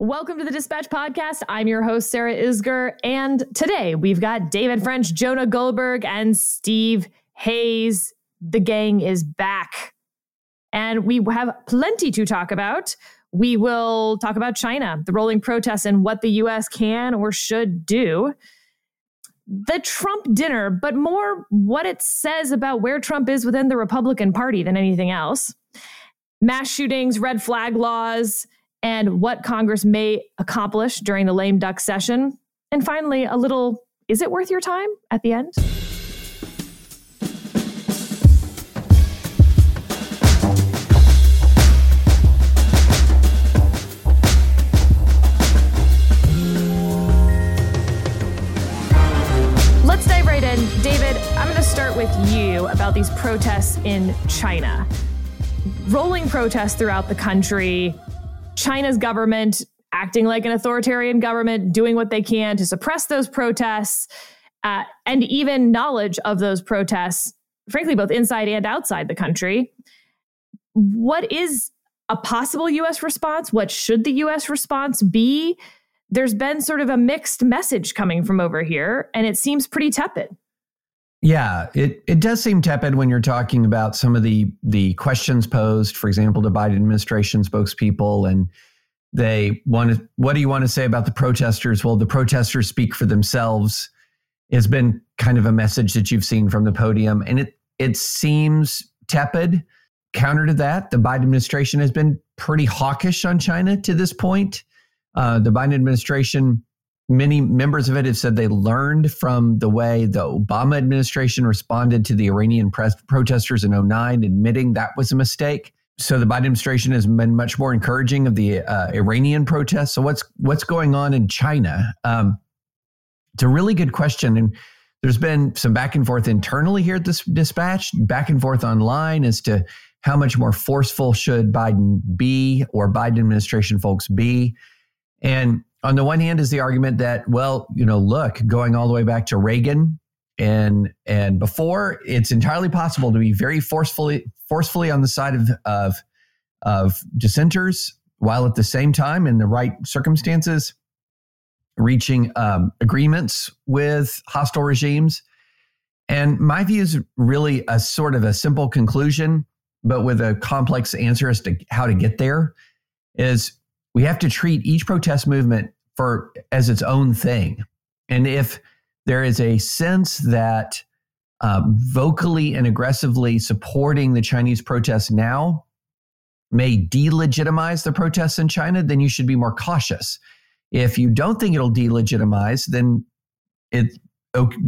Welcome to the Dispatch Podcast. I'm your host, Sarah Isgur. And today we've got David French, Jonah Goldberg, and Steve Hayes. The gang is back. And we have plenty to talk about. We will talk about China, the rolling protests, and what the US can or should do. The Trump dinner, but more what it says about where Trump is within the Republican Party than anything else. Mass shootings, red flag laws, and what Congress may accomplish during the lame duck session. And finally, a little is it worth your time at the end? Let's dive right in. David, I'm going to start with you about these protests in China. Rolling protests throughout the country, China's government acting like an authoritarian government, doing what they can to suppress those protests, uh, and even knowledge of those protests, frankly, both inside and outside the country. What is a possible US response? What should the US response be? There's been sort of a mixed message coming from over here, and it seems pretty tepid. Yeah, it, it does seem tepid when you're talking about some of the the questions posed, for example, to Biden administration spokespeople, and they want to. What do you want to say about the protesters? Well, the protesters speak for themselves. Has been kind of a message that you've seen from the podium, and it it seems tepid. Counter to that, the Biden administration has been pretty hawkish on China to this point. Uh, the Biden administration many members of it have said they learned from the way the Obama administration responded to the Iranian protesters in 09, admitting that was a mistake. So the Biden administration has been much more encouraging of the uh, Iranian protests. So what's what's going on in China? Um, it's a really good question, and there's been some back and forth internally here at this dispatch, back and forth online as to how much more forceful should Biden be or Biden administration folks be, and on the one hand is the argument that well you know look going all the way back to reagan and and before it's entirely possible to be very forcefully forcefully on the side of of of dissenters while at the same time in the right circumstances reaching um, agreements with hostile regimes. And my view is really a sort of a simple conclusion but with a complex answer as to how to get there is we have to treat each protest movement for as its own thing. And if there is a sense that um, vocally and aggressively supporting the Chinese protests now may delegitimize the protests in China, then you should be more cautious. If you don't think it'll delegitimize, then it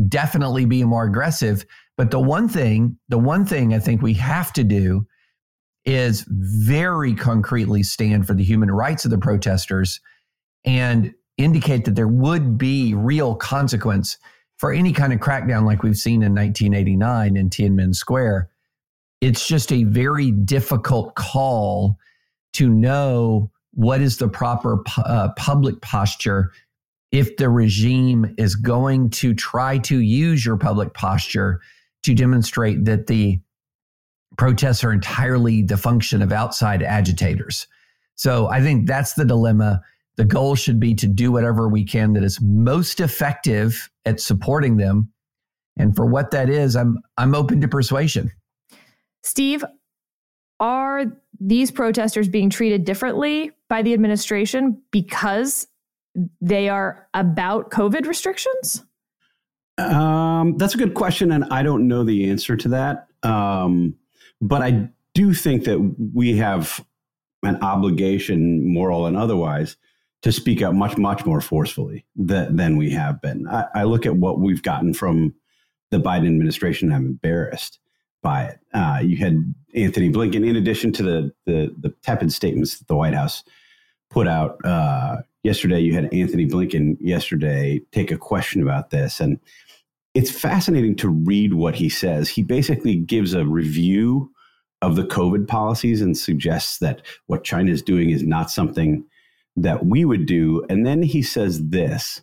definitely be more aggressive. But the one thing, the one thing I think we have to do is very concretely stand for the human rights of the protesters and indicate that there would be real consequence for any kind of crackdown like we've seen in 1989 in Tiananmen Square. It's just a very difficult call to know what is the proper uh, public posture if the regime is going to try to use your public posture to demonstrate that the protests are entirely the function of outside agitators. So I think that's the dilemma the goal should be to do whatever we can that is most effective at supporting them. And for what that is, I'm I'm open to persuasion. Steve, are these protesters being treated differently by the administration because they are about COVID restrictions? Um, that's a good question, and I don't know the answer to that. Um, but I do think that we have an obligation, moral and otherwise, to speak up much, much more forcefully than, than we have been. I, I, look at what we've gotten from the Biden administration. I'm embarrassed by it. Uh, you had Anthony Blinken, in addition to the, the, the tepid statements that the White House put out uh, yesterday. You had Anthony Blinken yesterday take a question about this, and it's fascinating to read what he says. He basically gives a review of the COVID policies and suggests that what China is doing is not something that we would do. And then he says this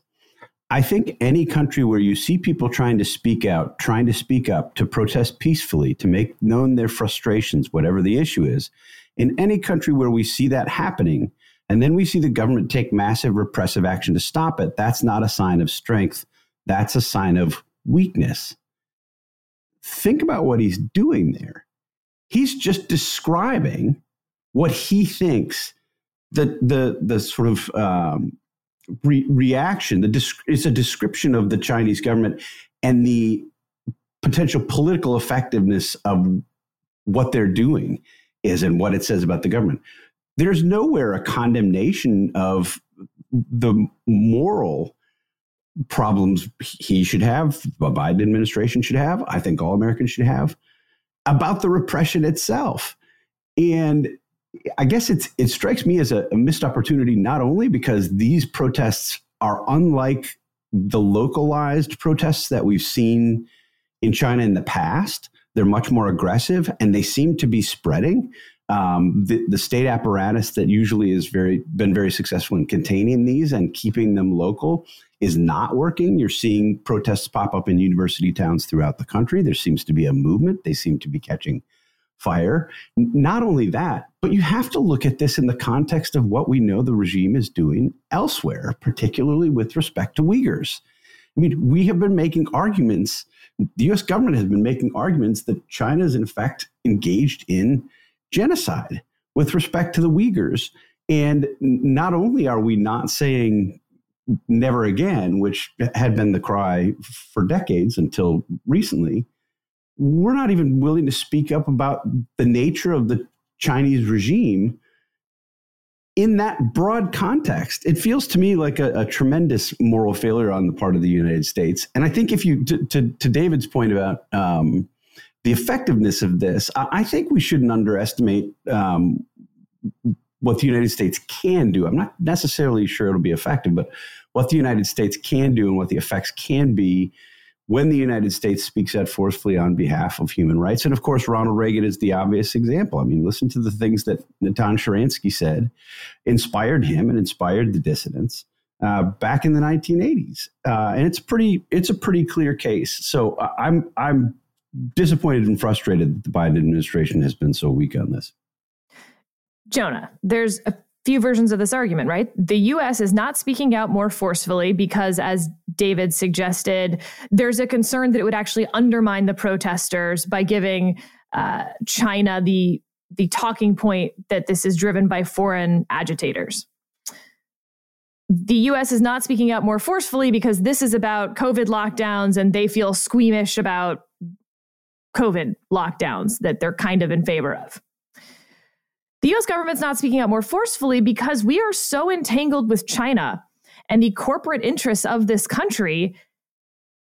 I think any country where you see people trying to speak out, trying to speak up, to protest peacefully, to make known their frustrations, whatever the issue is, in any country where we see that happening, and then we see the government take massive repressive action to stop it, that's not a sign of strength. That's a sign of weakness. Think about what he's doing there. He's just describing what he thinks the the the sort of um, re- reaction. The it's a description of the Chinese government and the potential political effectiveness of what they're doing is and what it says about the government. There's nowhere a condemnation of the moral problems he should have, the Biden administration should have, I think all Americans should have, about the repression itself. And I guess it's it strikes me as a, a missed opportunity not only because these protests are unlike the localized protests that we've seen in China in the past. They're much more aggressive and they seem to be spreading. Um, the, the state apparatus that usually has very been very successful in containing these and keeping them local is not working. You're seeing protests pop up in university towns throughout the country. There seems to be a movement. They seem to be catching fire. Not only that, but you have to look at this in the context of what we know the regime is doing elsewhere, particularly with respect to Uyghurs. I mean, we have been making arguments, the US government has been making arguments that China is, in fact, engaged in genocide with respect to the Uyghurs. And not only are we not saying never again, which had been the cry for decades until recently, we're not even willing to speak up about the nature of the Chinese regime in that broad context. It feels to me like a, a tremendous moral failure on the part of the United States. And I think if you, to, to, to David's point about um, the effectiveness of this, I, I, think we shouldn't underestimate um, what the United States can do. I'm not necessarily sure it'll be effective, but what the United States can do and what the effects can be when the United States speaks out forcefully on behalf of human rights. And of course, Ronald Reagan is the obvious example. I mean, listen to the things that Natan Sharansky said, inspired him and inspired the dissidents. Uh, back in the 1980s, uh, and it's pretty. It's a pretty clear case. So uh, I'm I'm disappointed and frustrated that the Biden administration has been so weak on this. Jonah, there's a few versions of this argument, right? The US is not speaking out more forcefully because, as David suggested, there's a concern that it would actually undermine the protesters by giving uh, China the, the talking point that this is driven by foreign agitators. The US is not speaking out more forcefully because this is about COVID lockdowns and they feel squeamish about COVID lockdowns that they're kind of in favor of. The US government's not speaking out more forcefully because we are so entangled with China and the corporate interests of this country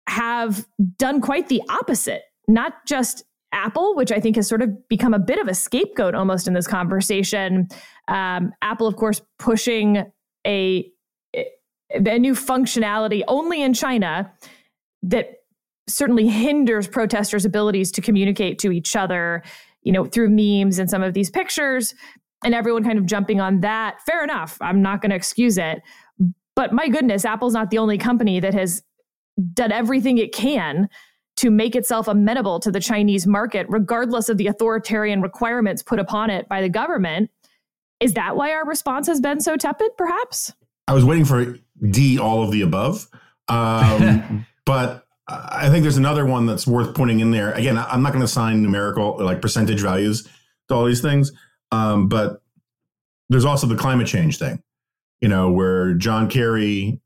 have done quite the opposite. Not just Apple, which I think has sort of become a bit of a scapegoat almost in this conversation. Um, Apple, of course, pushing a, a new functionality only in China that certainly hinders protesters' abilities to communicate to each other you know, through memes and some of these pictures and everyone kind of jumping on that. Fair enough. I'm not going to excuse it. But my goodness, Apple's not the only company that has done everything it can to make itself amenable to the Chinese market, regardless of the authoritarian requirements put upon it by the government. Is that why our response has been so tepid, perhaps? I was waiting for D, all of the above. Um, but I think there's another one that's worth pointing in there. Again, I'm not going to assign numerical like percentage values to all these things, um, but there's also the climate change thing. You know, where John Kerry,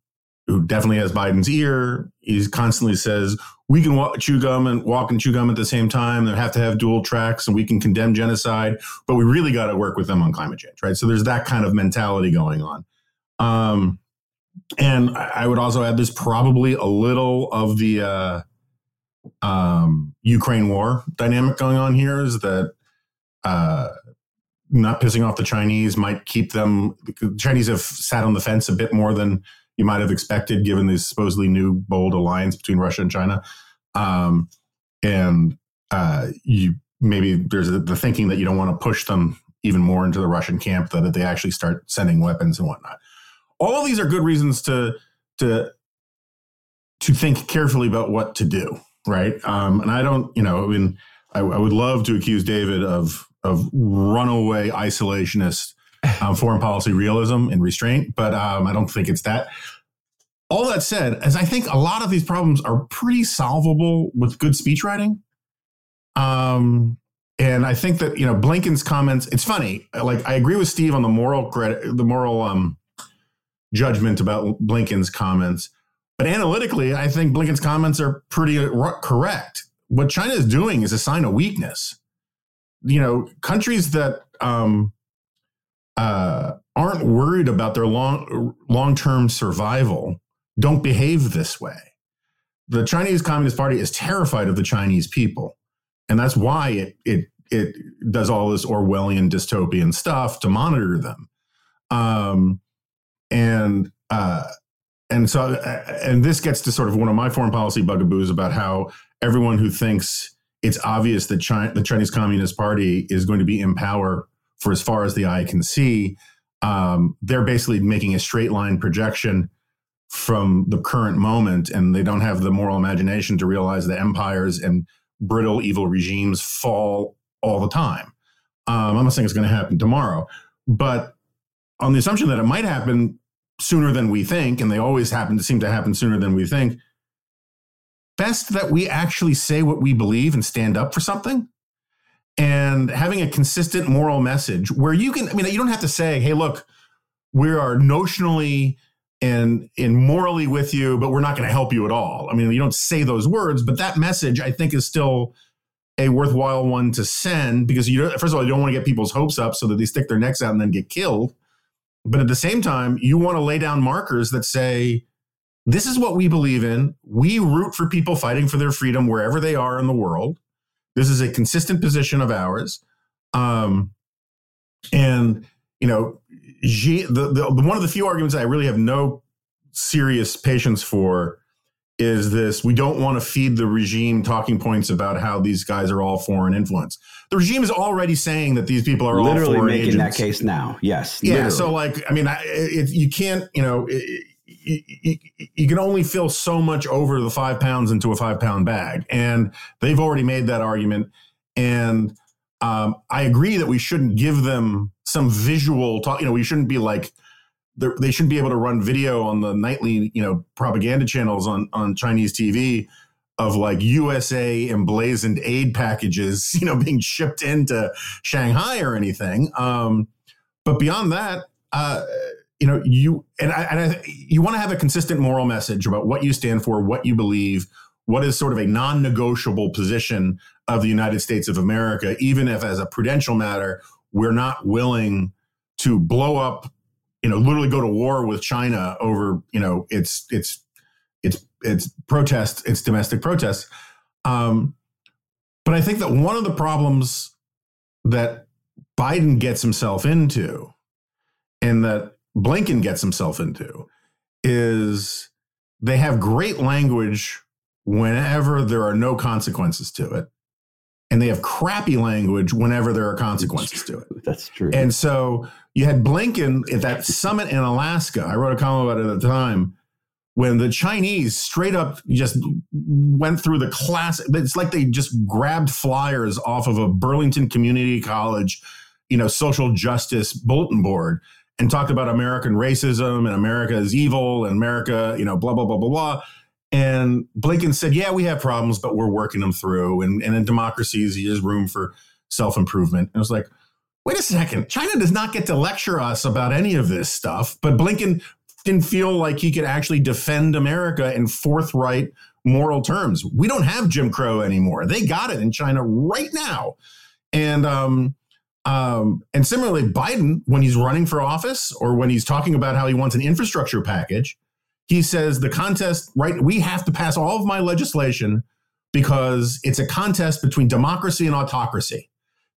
who definitely has Biden's ear, he constantly says we can walk, chew gum and walk and chew gum at the same time. They have to have dual tracks, and we can condemn genocide, but we really got to work with them on climate change, right? So there's that kind of mentality going on. Um, and I would also add there's probably a little of the uh, um, Ukraine war dynamic going on here is that uh, not pissing off the Chinese might keep them. The Chinese have sat on the fence a bit more than you might have expected, given this supposedly new bold alliance between Russia and China. Um, and uh, you maybe there's the thinking that you don't want to push them even more into the Russian camp, that they actually start sending weapons and whatnot all of these are good reasons to to to think carefully about what to do, right? Um, and I don't, you know, I mean, I, I would love to accuse David of of runaway isolationist um, foreign policy realism and restraint, but um, I don't think it's that. All that said, as I think a lot of these problems are pretty solvable with good speech writing. Um, and I think that you know Blinken's comments. It's funny. Like I agree with Steve on the moral credit, the moral um, judgment about Blinken's comments. But analytically, I think Blinken's comments are pretty correct. What China is doing is a sign of weakness. You know, countries that um, uh, aren't worried about their long long term survival don't behave this way. The Chinese Communist Party is terrified of the Chinese people, and that's why it it it does all this Orwellian dystopian stuff to monitor them. Um, and uh, and so uh, and this gets to sort of one of my foreign policy bugaboos about how everyone who thinks it's obvious that China, the Chinese Communist Party is going to be in power for as far as the eye can see, um, they're basically making a straight line projection from the current moment, and they don't have the moral imagination to realize that empires and brittle evil regimes fall all the time. Um, I'm not saying it's going to happen tomorrow, but on the assumption that it might happen sooner than we think, and they always happen to seem to happen sooner than we think, best that we actually say what we believe and stand up for something. And having a consistent moral message where you can, I mean, you don't have to say, hey, look, we are notionally and and morally with you, but we're not going to help you at all. I mean, you don't say those words, but that message I think is still a worthwhile one to send because you first of all you don't want to get people's hopes up so that they stick their necks out and then get killed. But at the same time, you want to lay down markers that say, this is what we believe in. We root for people fighting for their freedom wherever they are in the world. This is a consistent position of ours. Um, and, you know, the, the, one of the few arguments I really have no serious patience for is this we don't want to feed the regime talking points about how these guys are all foreign influence. The regime is already saying that these people are literally all making agents. that case now. Yes. Yeah. Literally. So, like, I mean, it, you can't, you know, it, you, you, you, can only fill so much over the five pounds into a five pound bag. And they've already made that argument. And um, I agree that we shouldn't give them some visual talk. You know, we shouldn't be like, they shouldn't be able to run video on the nightly, you know, propaganda channels on on Chinese TV of like USA emblazoned aid packages, you know, being shipped into Shanghai or anything. Um, but beyond that, uh, you know, you and I, and I, you want to have a consistent moral message about what you stand for, what you believe, what is sort of a non-negotiable position of the United States of America, even if, as a prudential matter, we're not willing to blow up you know, literally go to war with China over, you know, its its its its protests, its domestic protests. Um, but I think that one of the problems that Biden gets himself into, and that Blinken gets himself into, is they have great language whenever there are no consequences to it and they have crappy language whenever there are consequences to it. That's true. And so you had Blinken at that summit in Alaska. I wrote a column about it at the time when the Chinese straight up just went through the class. It's like they just grabbed flyers off of a Burlington Community College, you know, social justice bulletin board and talked about American racism and America is evil and America, you know, blah, blah, blah, blah, blah. And Blinken said, yeah, we have problems, but we're working them through. And, and in democracies, there's room for self improvement. And I was like, wait a second. China does not get to lecture us about any of this stuff. But Blinken didn't feel like he could actually defend America in forthright moral terms. We don't have Jim Crow anymore. They got it in China right now. And, um, um, and similarly, Biden, when he's running for office or when he's talking about how he wants an infrastructure package, he says the contest, right? We have to pass all of my legislation because it's a contest between democracy and autocracy.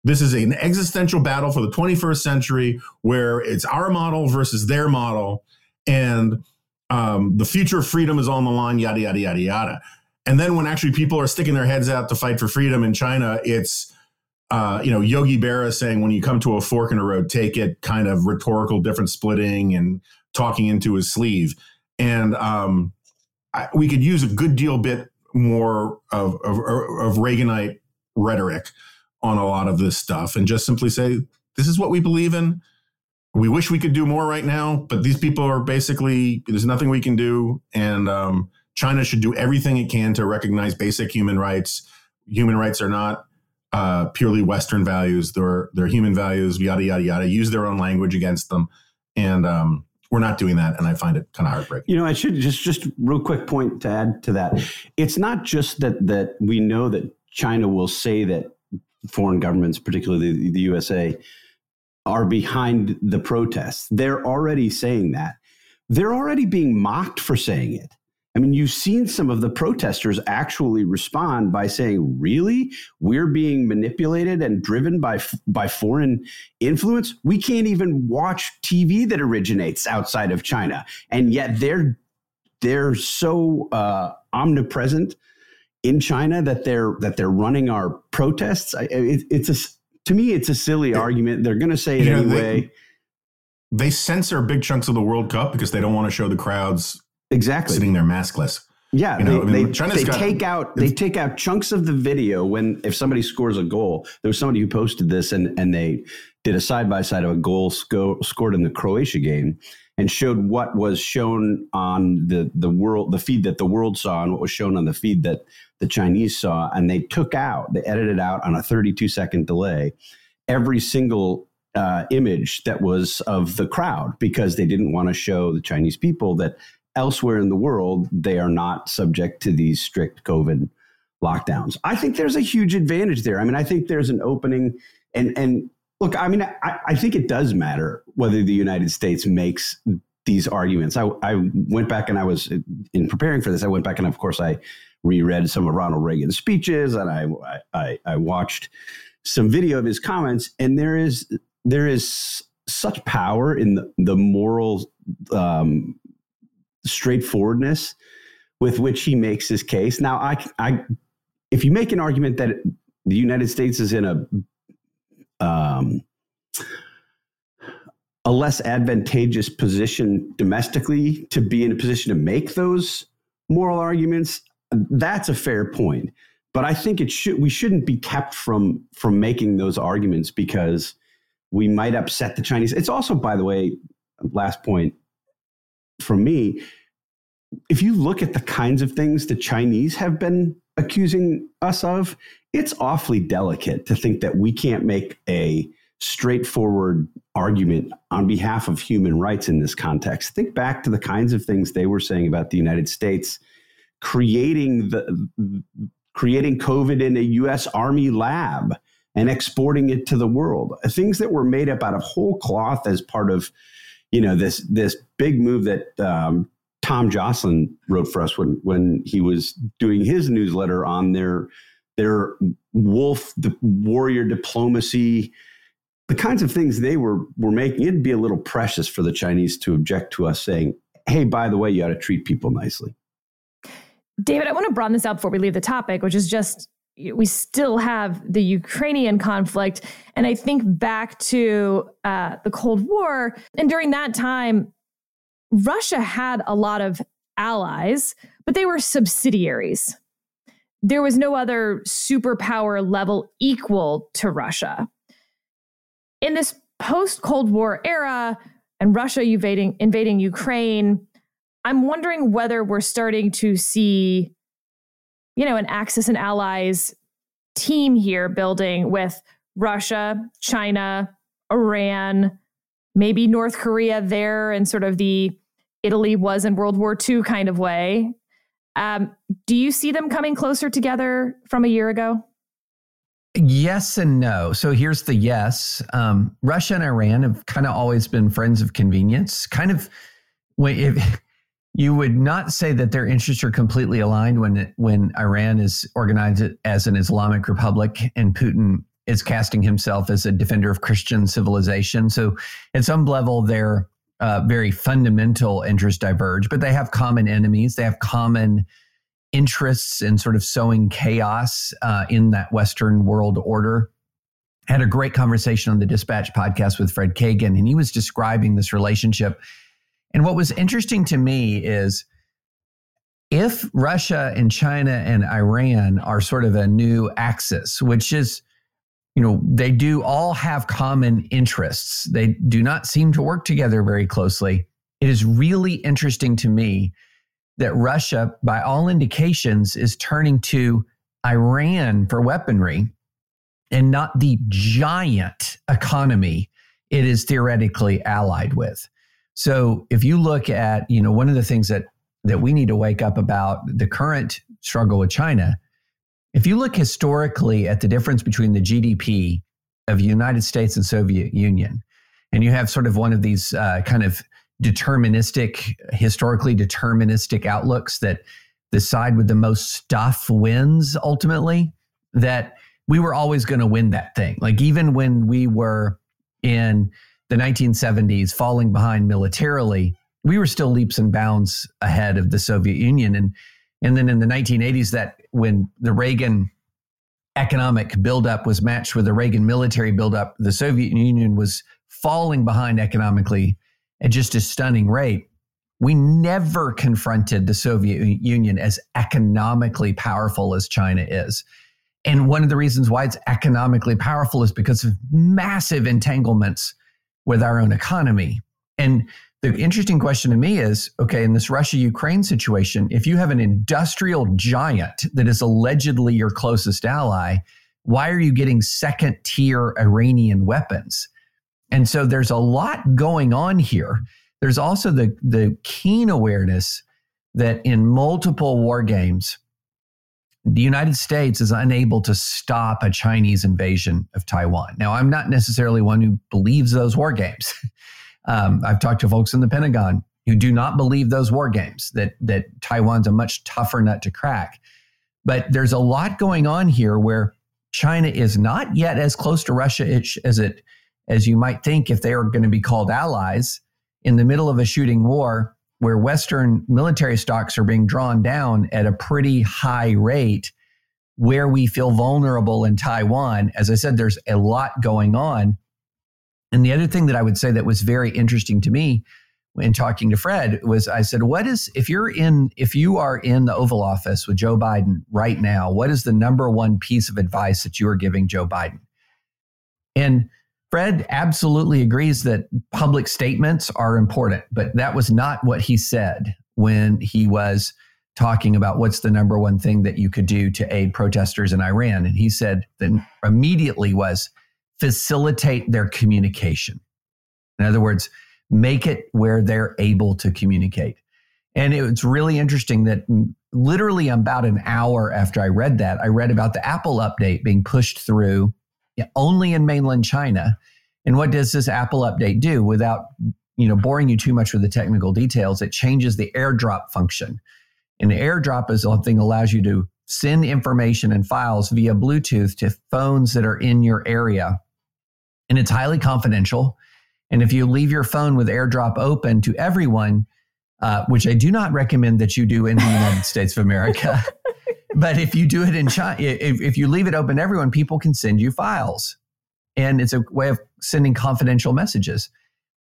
This is an existential battle for the 21st century where it's our model versus their model. And um, the future of freedom is on the line, yada, yada, yada, yada. And then when actually people are sticking their heads out to fight for freedom in China, it's, uh, you know, Yogi Berra saying, when you come to a fork in the road, take it, kind of rhetorical difference splitting and talking into his sleeve and um, I, we could use a good deal bit more of, of, of Reaganite rhetoric on a lot of this stuff, and just simply say this is what we believe in. we wish we could do more right now, but these people are basically there's nothing we can do, and um, China should do everything it can to recognize basic human rights. Human rights are not uh, purely Western values; they're they're human values. Yada yada yada. Use their own language against them, and um, we're not doing that, and I find it kind of heartbreaking. You know, I should just just real quick point to add to that. It's not just that that we know that China will say that foreign governments, particularly the, the USA, are behind the protests. They're already saying that. They're already being mocked for saying it. I mean, you've seen some of the protesters actually respond by saying, "Really, we're being manipulated and driven by by foreign influence. We can't even watch TV that originates outside of China, and yet they're they're so uh, omnipresent in China that they're that they're running our protests. It, it's a to me, it's a silly argument. They're going to say it know, anyway. They, they, censor big chunks of the World Cup because they don't want to show the crowds exactly sitting there maskless. Yeah, you know, they, I mean, they, they take out they take out chunks of the video when if somebody scores a goal. There was somebody who posted this and and they did a side by side of a goal sco- scored in the Croatia game and showed what was shown on the the world the feed that the world saw and what was shown on the feed that the Chinese saw, and they took out, they edited out on a 32 second delay every single uh, image that was of the crowd because they didn't want to show the Chinese people that elsewhere in the world they are not subject to these strict COVID lockdowns. I think there's a huge advantage there. I mean, I think there's an opening, and and look, I mean, I, I think it does matter whether the United States makes these arguments. I, I went back and I was in preparing for this. I went back and of course I reread some of Ronald Reagan's speeches, and I, I, I watched some video of his comments, and there is there is such power in the, the moral um, straightforwardness with which he makes his case. Now, I, I, if you make an argument that the United States is in a um, a less advantageous position domestically to be in a position to make those moral arguments, that's a fair point. But I think it should we shouldn't be kept from from making those arguments because we might upset the Chinese. It's also, by the way, last point from me. If you look at the kinds of things the Chinese have been accusing us of, it's awfully delicate to think that we can't make a straightforward argument on behalf of human rights in this context. Think back to the kinds of things they were saying about the United States creating the creating COVID in a U.S. Army lab and exporting it to the world. Things that were made up out of whole cloth as part of, you know, this this big move that um, Tom Joscelyn wrote for us when when he was doing his newsletter on their their wolf the warrior diplomacy the kinds of things they were were making it'd be a little precious for the chinese to object to us saying hey by the way you ought to treat people nicely David, I want to broaden this out before we leave the topic, which is just we still have the Ukrainian conflict. And I think back to uh, the Cold War. And during that time, Russia had a lot of allies, but they were subsidiaries. There was no other superpower level equal to Russia. In this post Cold War era and Russia invading, invading Ukraine, I'm wondering whether we're starting to see, you know, an Axis and Allies team here building with Russia, China, Iran, maybe North Korea there, and sort of the Italy was in World War II kind of way. Um, do you see them coming closer together from a year ago? Yes and no. So here's the yes. Um, Russia and Iran have kind of always been friends of convenience. Kind of, if you would not say that their interests are completely aligned when when Iran is organized as an Islamic republic and Putin is casting himself as a defender of Christian civilization. So, at some level, their uh, very fundamental interests diverge, but they have common enemies. They have common interests in sort of sowing chaos uh, in that Western world order. I had a great conversation on the Dispatch podcast with Fred Kagan, and he was describing this relationship and what was interesting to me is if Russia and China and Iran are sort of a new axis, which is, you know, they do all have common interests. They do not seem to work together very closely. It is really interesting to me that Russia, by all indications, is turning to Iran for weaponry and not the giant economy it is theoretically allied with. So if you look at, you know, one of the things that that we need to wake up about the current struggle with China, if you look historically at the difference between the GDP of United States and Soviet Union, and you have sort of one of these uh, kind of deterministic, historically deterministic outlooks that the side with the most stuff wins ultimately, that we were always going to win that thing. Like even when we were in the 1970s falling behind militarily, we were still leaps and bounds ahead of the Soviet Union. And, and then in the 1980s, that when the Reagan economic buildup was matched with the Reagan military buildup, the Soviet Union was falling behind economically at just a stunning rate. We never confronted the Soviet Union as economically powerful as China is. And one of the reasons why it's economically powerful is because of massive entanglements with our own economy. And the interesting question to me is okay, in this Russia Ukraine situation, if you have an industrial giant that is allegedly your closest ally, why are you getting second tier Iranian weapons? And so there's a lot going on here. There's also the, the keen awareness that in multiple war games, the United States is unable to stop a Chinese invasion of Taiwan. Now, I'm not necessarily one who believes those war games. um, I've talked to folks in the Pentagon who do not believe those war games, that, that Taiwan's a much tougher nut to crack. But there's a lot going on here where China is not yet as close to Russia as it as you might think if they are going to be called allies in the middle of a shooting war where Western military stocks are being drawn down at a pretty high rate, where we feel vulnerable in Taiwan. As I said, there's a lot going on. And the other thing that I would say that was very interesting to me in talking to Fred was I said, what is, if you're in, if you are in the Oval Office with Joe Biden right now, what is the number one piece of advice that you are giving Joe Biden? And Fred absolutely agrees that public statements are important, but that was not what he said when he was talking about what's the number one thing that you could do to aid protesters in Iran. And he said that immediately was facilitate their communication. In other words, make it where they're able to communicate. And it's really interesting that literally about an hour after I read that, I read about the Apple update being pushed through only in mainland China. And what does this Apple update do without you know boring you too much with the technical details? It changes the AirDrop function. And AirDrop is something that allows you to send information and files via Bluetooth to phones that are in your area. And it's highly confidential. And if you leave your phone with AirDrop open to everyone, uh, which I do not recommend that you do in the United States of America, but if you do it in China, if, if you leave it open to everyone, people can send you files. And it's a way of sending confidential messages.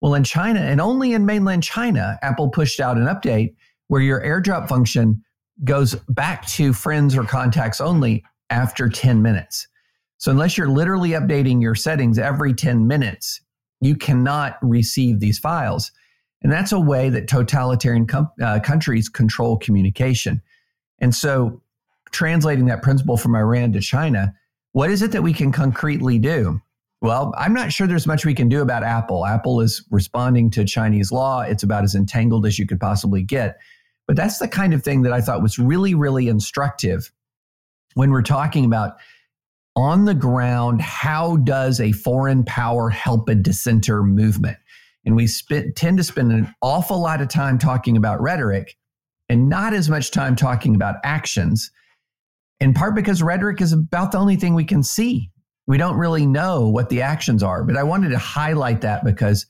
Well, in China and only in mainland China, Apple pushed out an update where your airdrop function goes back to friends or contacts only after 10 minutes. So, unless you're literally updating your settings every 10 minutes, you cannot receive these files. And that's a way that totalitarian com- uh, countries control communication. And so, translating that principle from Iran to China, what is it that we can concretely do? Well, I'm not sure there's much we can do about Apple. Apple is responding to Chinese law. It's about as entangled as you could possibly get. But that's the kind of thing that I thought was really, really instructive when we're talking about on the ground, how does a foreign power help a dissenter movement? And we spend, tend to spend an awful lot of time talking about rhetoric and not as much time talking about actions in part because rhetoric is about the only thing we can see. We don't really know what the actions are. But I wanted to highlight that because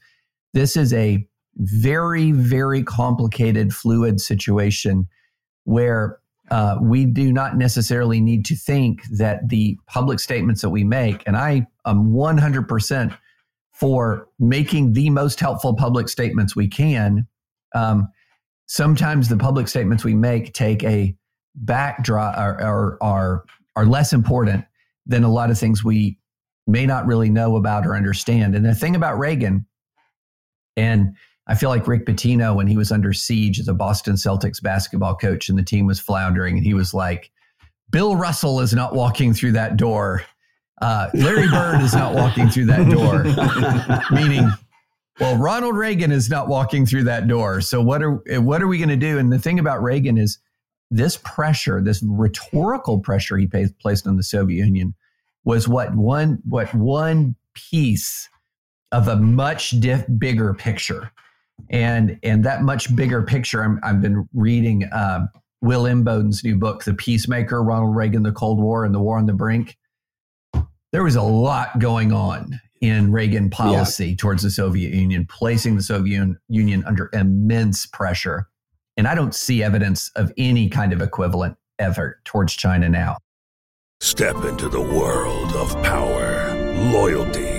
this is a very, very complicated, fluid situation where uh, we do not necessarily need to think that the public statements that we make, and I am 100% for making the most helpful public statements we can. Um, sometimes the public statements we make take a backdrop are, are, are, are less important than a lot of things we may not really know about or understand. And the thing about Reagan, and I feel like Rick Pitino, when he was under siege as a Boston Celtics basketball coach and the team was floundering, and he was like, Bill Russell is not walking through that door. Uh, Larry Bird is not walking through that door. Meaning, well, Ronald Reagan is not walking through that door. So what are what are we going to do? And the thing about Reagan is this pressure, this rhetorical pressure he placed on the Soviet Union, was what one what one piece of a much diff, bigger picture, and and that much bigger picture. I'm, I've been reading uh, Will Inboden's new book, The Peacemaker: Ronald Reagan, the Cold War, and the War on the Brink. There was a lot going on in Reagan policy yeah. towards the Soviet Union, placing the Soviet Union under immense pressure. And I don't see evidence of any kind of equivalent ever towards China now. Step into the world of power, loyalty,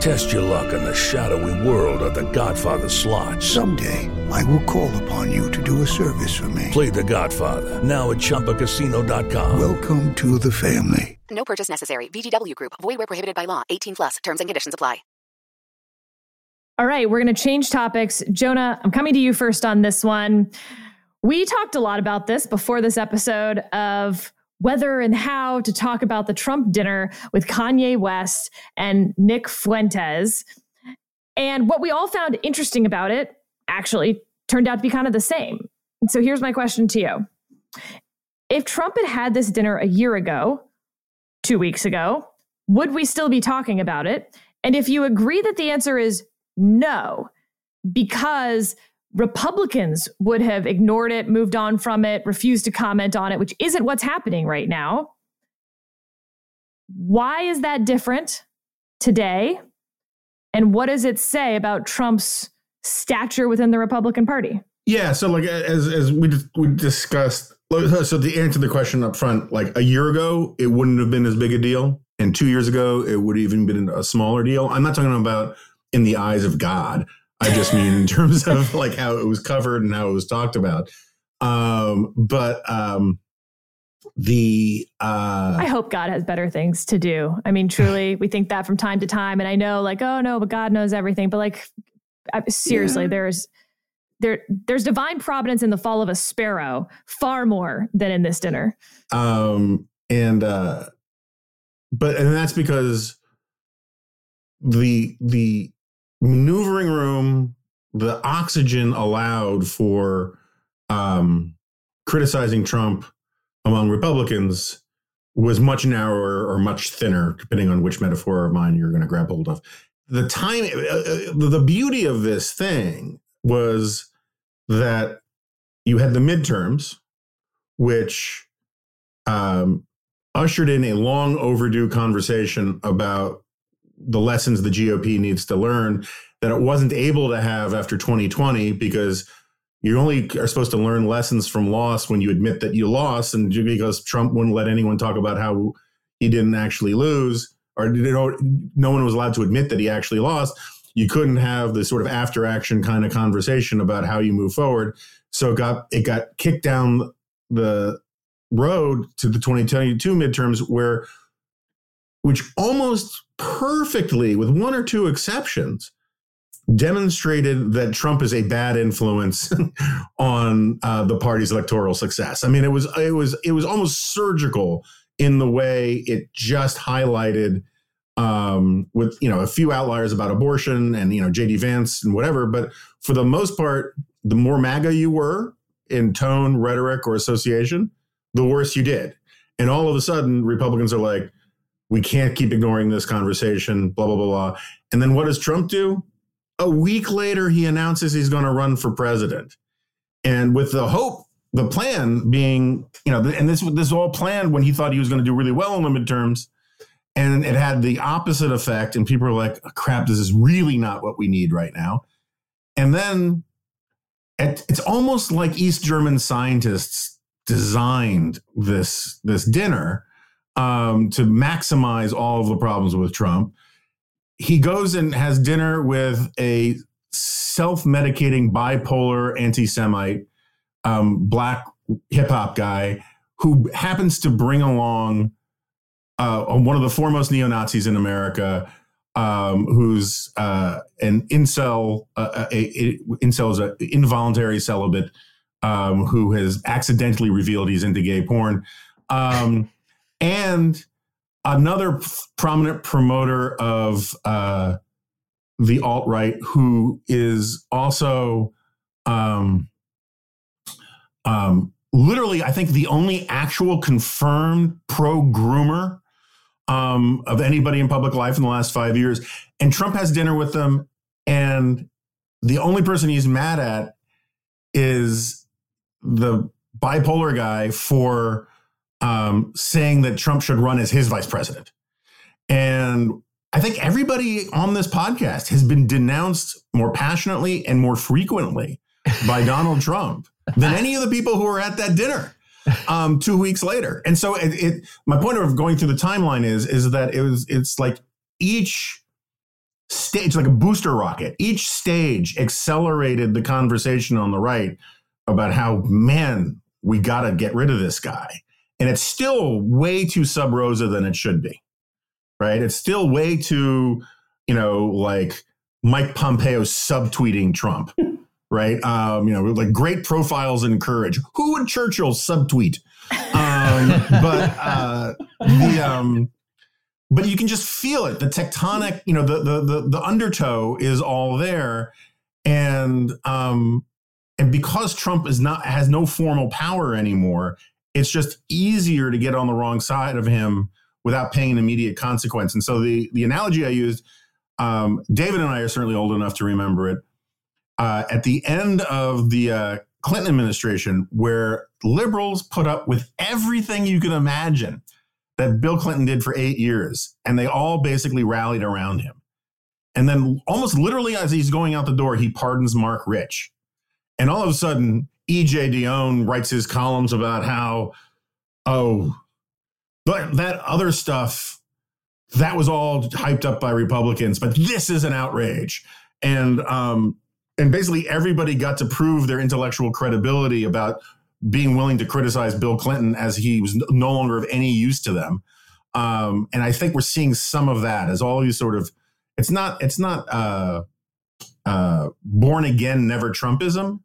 Test your luck in the shadowy world of the Godfather slot. Someday, I will call upon you to do a service for me. Play the Godfather, now at Chumbacasino.com. Welcome to the family. No purchase necessary. VGW Group. Void where prohibited by law. 18 plus. Terms and conditions apply. All right, we're going to change topics. Jonah, I'm coming to you first on this one. We talked a lot about this before this episode of whether and how to talk about the Trump dinner with Kanye West and Nick Fuentes. And what we all found interesting about it actually turned out to be kind of the same. So here's my question to you If Trump had had this dinner a year ago, two weeks ago, would we still be talking about it? And if you agree that the answer is no, because Republicans would have ignored it, moved on from it, refused to comment on it, which isn't what's happening right now. Why is that different today? And what does it say about Trump's stature within the Republican Party? Yeah, so like as as we we discussed, so the answer to the question up front, like a year ago, it wouldn't have been as big a deal, and two years ago, it would have even been a smaller deal. I'm not talking about in the eyes of God. I just mean in terms of like how it was covered and how it was talked about. Um, but um, the uh, I hope God has better things to do. I mean, truly, we think that from time to time, and I know, like, oh no, but God knows everything. But like, seriously, yeah. there's there there's divine providence in the fall of a sparrow far more than in this dinner. Um, and uh, but and that's because the the maneuvering room, the oxygen allowed for um, criticizing Trump among Republicans was much narrower or much thinner, depending on which metaphor of mine you're going to grab hold of. The time, uh, uh the beauty of this thing was that you had the midterms, which um, ushered in a long overdue conversation about the lessons the GOP needs to learn that it wasn't able to have after 2020 because you only are supposed to learn lessons from loss when you admit that you lost and because Trump wouldn't let anyone talk about how he didn't actually lose or no one was allowed to admit that he actually lost. You couldn't have the sort of after action kind of conversation about how you move forward. So it got it got kicked down the road to the 2022 midterms where which almost perfectly, with one or two exceptions, demonstrated that Trump is a bad influence on uh, the party's electoral success. I mean, it was it was it was almost surgical in the way it just highlighted um, with you know a few outliers about abortion and you know JD Vance and whatever, but for the most part, the more MAGA you were in tone, rhetoric, or association, the worse you did. And all of a sudden, Republicans are like, we can't keep ignoring this conversation, blah, blah, blah, blah. And then what does Trump do? A week later, he announces he's going to run for president. And with the hope, the plan being, you know, and this this all planned when he thought he was going to do really well in the midterms. And it had the opposite effect. And people are like, oh, crap, this is really not what we need right now. And then it, it's almost like East German scientists designed this this dinner um, to maximize all of the problems with Trump. he goes and has dinner with a self-medicating bipolar anti-Semite um, black hip hop guy who happens to bring along uh, one of the foremost neo Nazis in America, um, who's uh, an incel. Uh, a, a, incel is an involuntary celibate um, who has accidentally revealed he's into gay porn, um, and another prominent promoter of uh, the alt right who is also. Um, um, literally, I think the only actual confirmed pro groomer um, of anybody in public life in the last five years. And Trump has dinner with them, and the only person he's mad at is the bipolar guy for um, saying that Trump should run as his vice president. And I think everybody on this podcast has been denounced more passionately and more frequently by Donald Trump than any of the people who were at that dinner um, two weeks later. And so it, it, my point of going through the timeline is, is that it was, it's like each stage, like a booster rocket, each stage accelerated the conversation on the right about how, man, we got to get rid of this guy. And it's still way too sub rosa than it should be, right? It's still way too, you know, like Mike Pompeo subtweeting Trump right? Um, you know, like great profiles and courage. Who would Churchill subtweet? Um, but uh, the um, but you can just feel it. The tectonic, you know, the the the, the undertow is all there, and um, and because Trump is not has no formal power anymore, it's just easier to get on the wrong side of him without paying an immediate consequence. And so the the analogy I used, um, David and I are certainly old enough to remember it uh, at the end of the uh, Clinton administration, where liberals put up with everything you can imagine that Bill Clinton did for eight years, and they all basically rallied around him. And then, almost literally, as he's going out the door, he pardons Marc Rich. And all of a sudden, EJ Dionne writes his columns about how, oh, but that other stuff, that was all hyped up by Republicans, but this is an outrage. And um, and basically everybody got to prove their intellectual credibility about being willing to criticize Bill Clinton as he was no longer of any use to them. Um, and I think we're seeing some of that as all these sort of it's not it's not uh, uh, born again never Trumpism,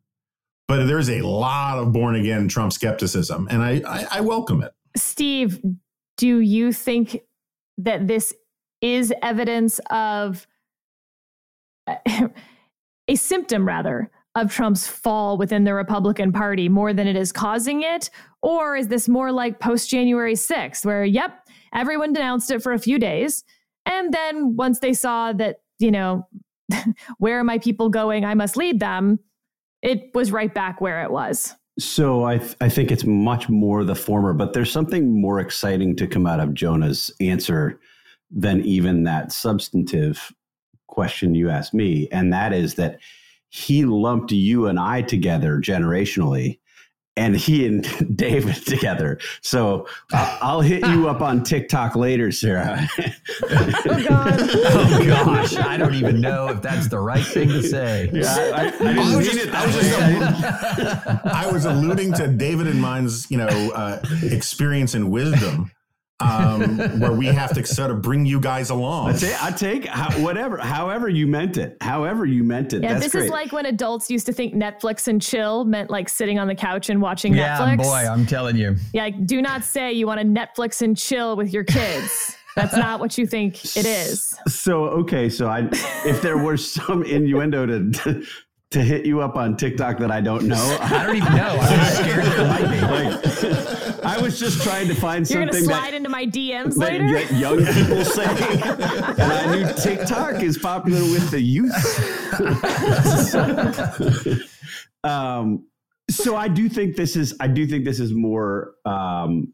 but there's a lot of born again Trump skepticism, and I, I, I welcome it. Steve, do you think that this is evidence of? a symptom rather of Trump's fall within the Republican Party more than it is causing it? Or is this more like post January 6th, where, yep, everyone denounced it for a few days. And then once they saw that, you know, where are my people going? I must lead them, it was right back where it was. So I, th- I think it's much more the former, but there's something more exciting to come out of Jonah's answer than even that substantive question you asked me, and that is that he lumped you and I together generationally and he and David together. So uh, I'll hit you up on TikTok later, Sarah. oh, God. oh gosh, I don't even know if that's the right thing to say. Yeah, I, I, I didn't was just- it I that was way. just I was alluding to David and mine's, you know, uh, experience and wisdom, um, where we have to sort of bring you guys along. I take, I take how, whatever, however you meant it, however you meant it. Yeah, That's this great. is like when adults used to think Netflix and chill meant like sitting on the couch and watching Yeah, Netflix. boy, I'm telling you. yeah, like, do not say you want to Netflix and chill with your kids. That's not what you think it is. so okay. So I, if there were some innuendo to, to to hit you up on TikTok that I don't know, I don't even know. I'm scared there might be. like I was just trying to find something. You're gonna something slide that. into my DMs That, later. that young people say, and I knew TikTok is popular with the youth. um, so I do think this is I do think this is more um,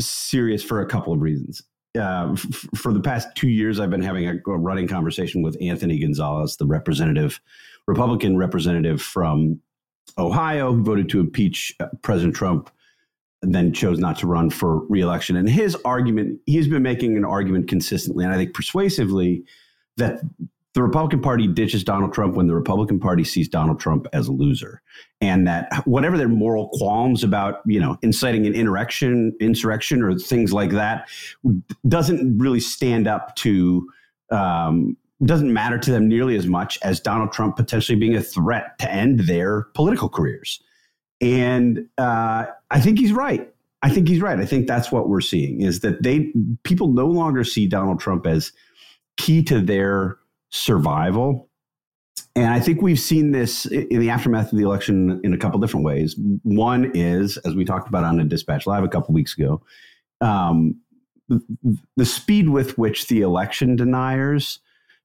serious for a couple of reasons. Uh, f- for the past two years, I've been having a, a running conversation with Anthony Gonzalez, the representative, Republican representative from Ohio, who voted to impeach uh, President Trump and then chose not to run for reelection. And his argument, he's been making an argument consistently, and I think persuasively, that the Republican Party ditches Donald Trump when the Republican Party sees Donald Trump as a loser, and that whatever their moral qualms about, you know, inciting an insurrection, insurrection, or things like that, doesn't really stand up to. Um, doesn't matter to them nearly as much as Donald Trump potentially being a threat to end their political careers. And uh, I think he's right. I think he's right. I think that's what we're seeing is that they people no longer see Donald Trump as key to their survival. And I think we've seen this in the aftermath of the election in a couple different ways. One is, as we talked about on a Dispatch Live a couple weeks ago, um, the speed with which the election deniers,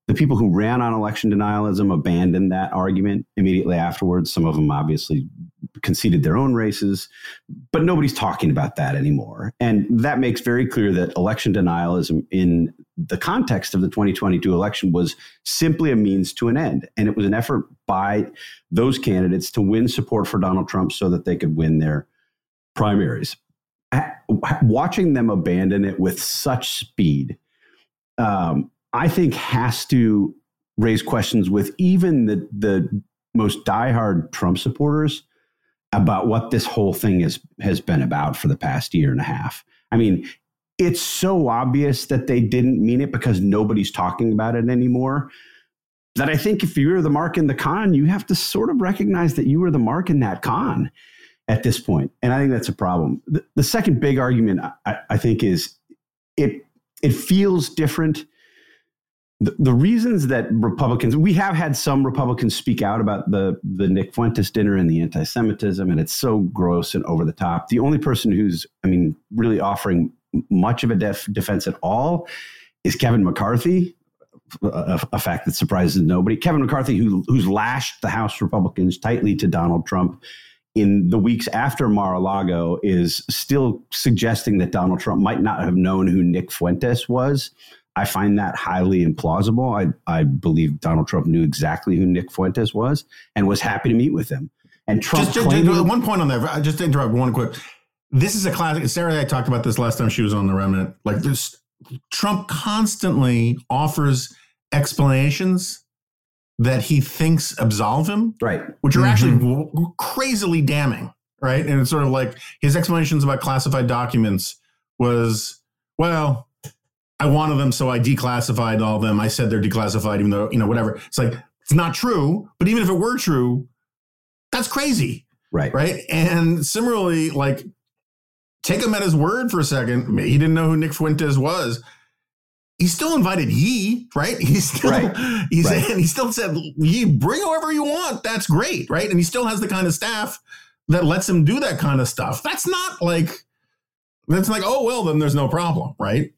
the people who ran on election denialism, abandoned that argument immediately afterwards. Some of them obviously conceded their own races, but nobody's talking about that anymore. And that makes very clear that election denialism in the context of the 2022 election was simply a means to an end. And it was an effort by those candidates to win support for Donald Trump so that they could win their primaries. Watching them abandon it with such speed, um, I think has to raise questions with even the, the most diehard Trump supporters about what this whole thing is, has been about for the past year and a half. I mean, it's so obvious that they didn't mean it because nobody's talking about it anymore that I think if you're the mark in the con, you have to sort of recognize that you were the mark in that con at this point. And I think that's a problem. The, the second big argument I, I, think is it it feels different. The, the, reasons that Republicans, we have had some Republicans speak out about the the Nick Fuentes dinner and the anti-Semitism, and it's so gross and over the top. The only person who's, I mean, really offering much of a def- defense at all is Kevin McCarthy, a, a, fact that surprises nobody. Kevin McCarthy, who who's lashed the House Republicans tightly to Donald Trump in the weeks after Mar-a-Lago, is still suggesting that Donald Trump might not have known who Nick Fuentes was. I find that highly implausible. I, I believe Donald Trump knew exactly who Nick Fuentes was and was happy to meet with him. And Trump just, just, just one point on that. Just to interrupt one quick this is a classic. Sarah I talked about this last time she was on the remnant. Like this, Trump constantly offers explanations that he thinks absolve him, right? Which are mm-hmm. actually w- crazily damning, right? And it's sort of like his explanations about classified documents was, well, I wanted them, so I declassified all of them. I said they're declassified, even though you know whatever. It's like it's not true. But even if it were true, that's crazy, right? Right. And similarly, like take him at his word for a second. He didn't know who Nick Fuentes was. He still invited Ye, right? He's still right. he's right. he still said, Ye, bring whoever you want. That's great, right? And he still has the kind of staff that lets him do that kind of stuff. That's not like that's like, oh well, then there's no problem, right?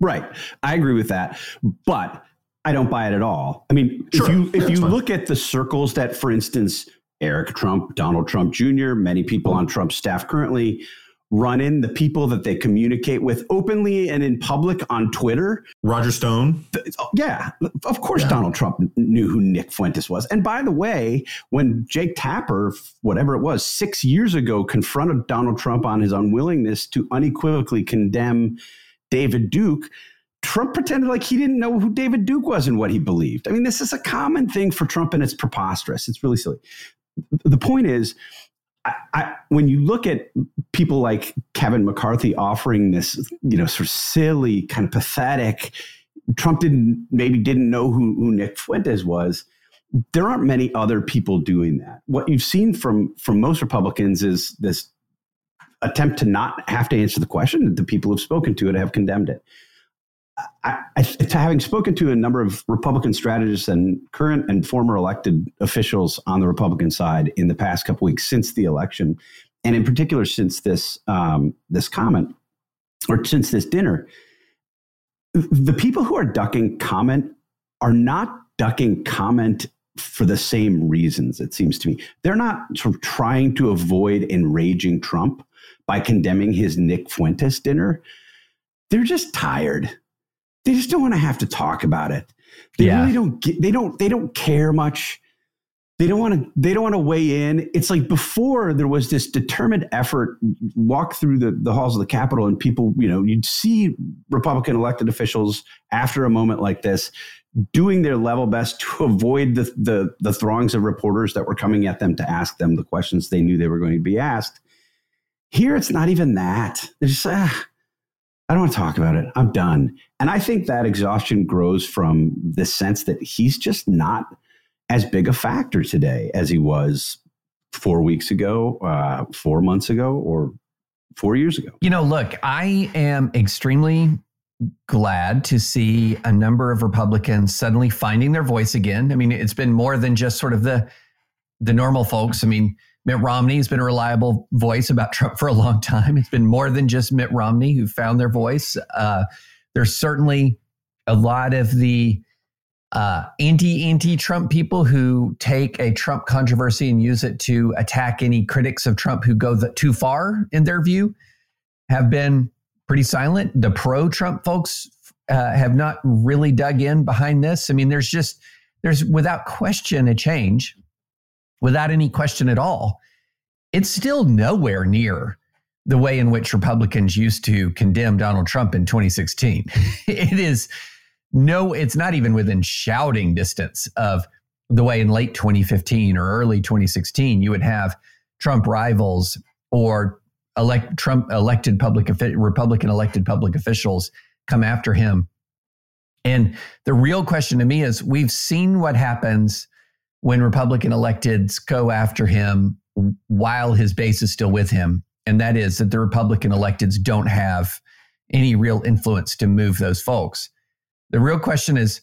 Right. I agree with that. But I don't buy it at all. I mean, sure. if you if you look at the circles that, for instance, Eric Trump, Donald Trump Jr., many people on Trump's staff currently run in the people that they communicate with openly and in public on Twitter. Roger Stone. Oh, yeah, of course, yeah. Donald Trump knew who Nick Fuentes was. And by the way, when Jake Tapper, whatever it was, six years ago, confronted Donald Trump on his unwillingness to unequivocally condemn David Duke. Trump pretended like he didn't know who David Duke was and what he believed. I mean, this is a common thing for Trump, and it's preposterous. It's really silly. The point is, I, I, when you look at people like Kevin McCarthy offering this, you know, sort of silly, kind of pathetic, Trump didn't maybe didn't know who, who Nick Fuentes was. There aren't many other people doing that. What you've seen from from most Republicans is this attempt to not have to answer the question. The people who've spoken to it have condemned it. I, I, having spoken to a number of Republican strategists and current and former elected officials on the Republican side in the past couple weeks since the election, and in particular since this um, this comment or since this dinner, the people who are ducking comment are not ducking comment for the same reasons. It seems to me they're not sort of trying to avoid enraging Trump by condemning his Nick Fuentes dinner. They're just tired they just don't want to have to talk about it. They yeah. really don't get, they don't they don't care much. They don't want to they don't want to weigh in. It's like before there was this determined effort walk through the, the halls of the Capitol and people, you know, you'd see Republican elected officials after a moment like this doing their level best to avoid the, the, the throngs of reporters that were coming at them to ask them the questions they knew they were going to be asked. Here, it's not even that. They're just, ah, I don't want to talk about it. I'm done. And I think that exhaustion grows from the sense that he's just not as big a factor today as he was four weeks ago, uh, four months ago, or four years ago. You know, look, I am extremely glad to see a number of Republicans suddenly finding their voice again. I mean, it's been more than just sort of the the normal folks. I mean, Mitt Romney has been a reliable voice about Trump for a long time. It's been more than just Mitt Romney who found their voice. Uh, there's certainly a lot of the uh, anti anti Trump people who take a Trump controversy and use it to attack any critics of Trump who go the, too far in their view have been pretty silent. The pro Trump folks uh, have not really dug in behind this. I mean, there's just, there's without question a change, without any question at all. It's still nowhere near the way in which Republicans used to condemn Donald Trump in 2016. it is no, it's not even within shouting distance of the way in late 2015 or early 2016 you would have Trump rivals or elect Trump elected public Republican elected public officials come after him. And the real question to me is we've seen what happens when Republican electeds go after him while his base is still with him. And that is that the Republican electeds don't have any real influence to move those folks. The real question is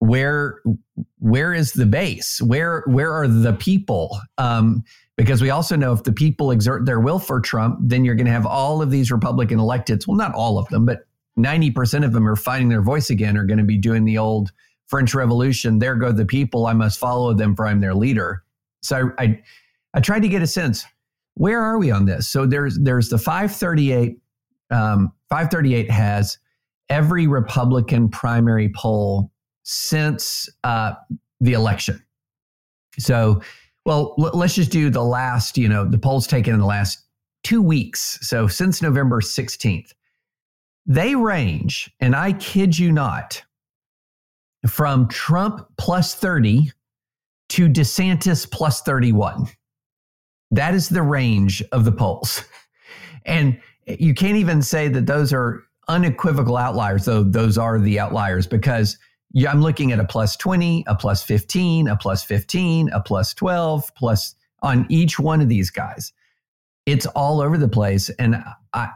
where where is the base? Where where are the people? Um, because we also know if the people exert their will for Trump, then you're going to have all of these Republican electeds. Well, not all of them, but 90% of them are finding their voice again, are going to be doing the old French Revolution. There go the people. I must follow them, for I'm their leader. So I, I, I tried to get a sense. Where are we on this? So there's there's the 538. Um, 538 has every Republican primary poll since uh, the election. So, well, l- let's just do the last, you know, the polls taken in the last two weeks. So, since November 16th, they range, and I kid you not, from Trump plus 30 to DeSantis plus 31. That is the range of the polls. And you can't even say that those are unequivocal outliers, though those are the outliers because I'm looking at a plus 20, a plus 15, a plus 15, a plus 12, plus on each one of these guys. It's all over the place. And I,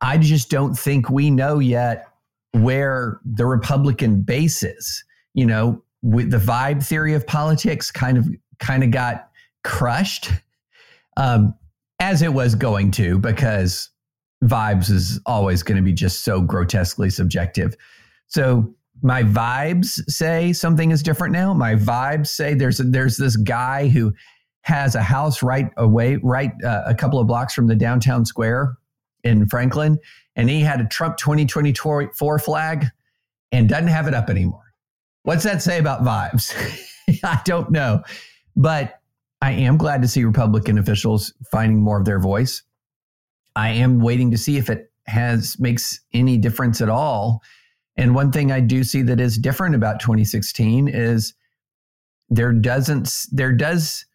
I just don't think we know yet where the Republican base is. You know, with the vibe theory of politics kind of kind of got crushed um, as it was going to because vibes is always going to be just so grotesquely subjective. So my vibes say something is different now. My vibes say there's there's this guy who has a house right away, right uh, a couple of blocks from the downtown square in Franklin, and he had a Trump 2024 flag and doesn't have it up anymore. What's that say about vibes? I don't know, but I am glad to see Republican officials finding more of their voice. I am waiting to see if it has makes any difference at all. And one thing I do see that is different about 2016 is there doesn't there does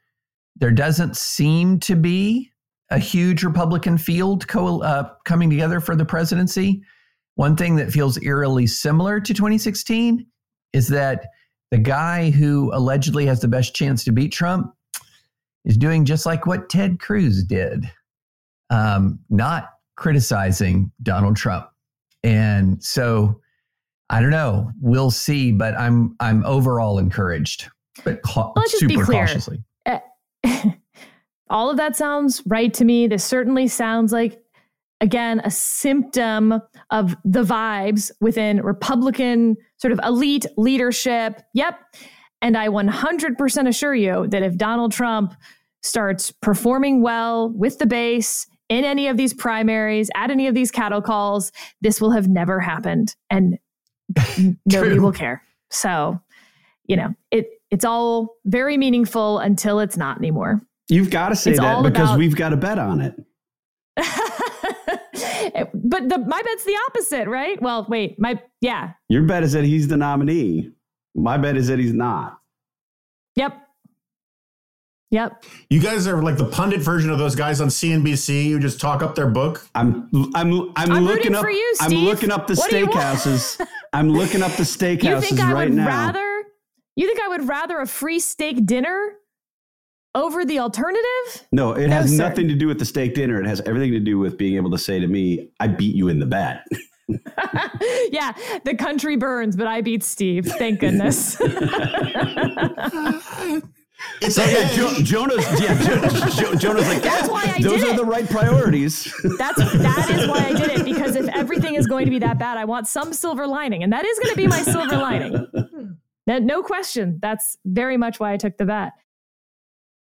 there doesn't seem to be a huge Republican field co- uh, coming together for the presidency. One thing that feels eerily similar to 2016 is that the guy who allegedly has the best chance to beat Trump is doing just like what Ted Cruz did um, not criticizing Donald Trump. And so I don't know. We'll see, but I'm I'm overall encouraged, but ca- Let's just super be clear. cautiously. Uh, all of that sounds right to me. This certainly sounds like again a symptom of the vibes within Republican sort of elite leadership. Yep. And I 100% assure you that if Donald Trump starts performing well with the base in any of these primaries, at any of these cattle calls, this will have never happened and nobody will care. So, you know, it it's all very meaningful until it's not anymore. You've got to say It's that because about- we've got a bet on it. but the my bet's the opposite, right? Well, wait, my yeah. Your bet is that he's the nominee. My bet is that he's not. Yep. Yep. You guys are like the pundit version of those guys on CNBC who just talk up their book. I'm I'm I'm, I'm looking up. for you, I'm looking up the What do steakhouses. I'm looking up the steakhouses You think I right would now. rather? You think I would rather a free steak dinner over the alternative? no, it No, has sir. nothing to do with the steak dinner. It has everything to do with being able to say to me, "I beat you in the bet." yeah, the country burns, but I beat Steve. Thank goodness. It's So yeah, jo- Jonah's yeah, jo- jo- Jonah's like That's why I those did are it." the right priorities. That's that is why I did it because if everything is going to be that bad, I want some silver lining, and that is going to be my silver lining. No, no question. That's very much why I took the bet.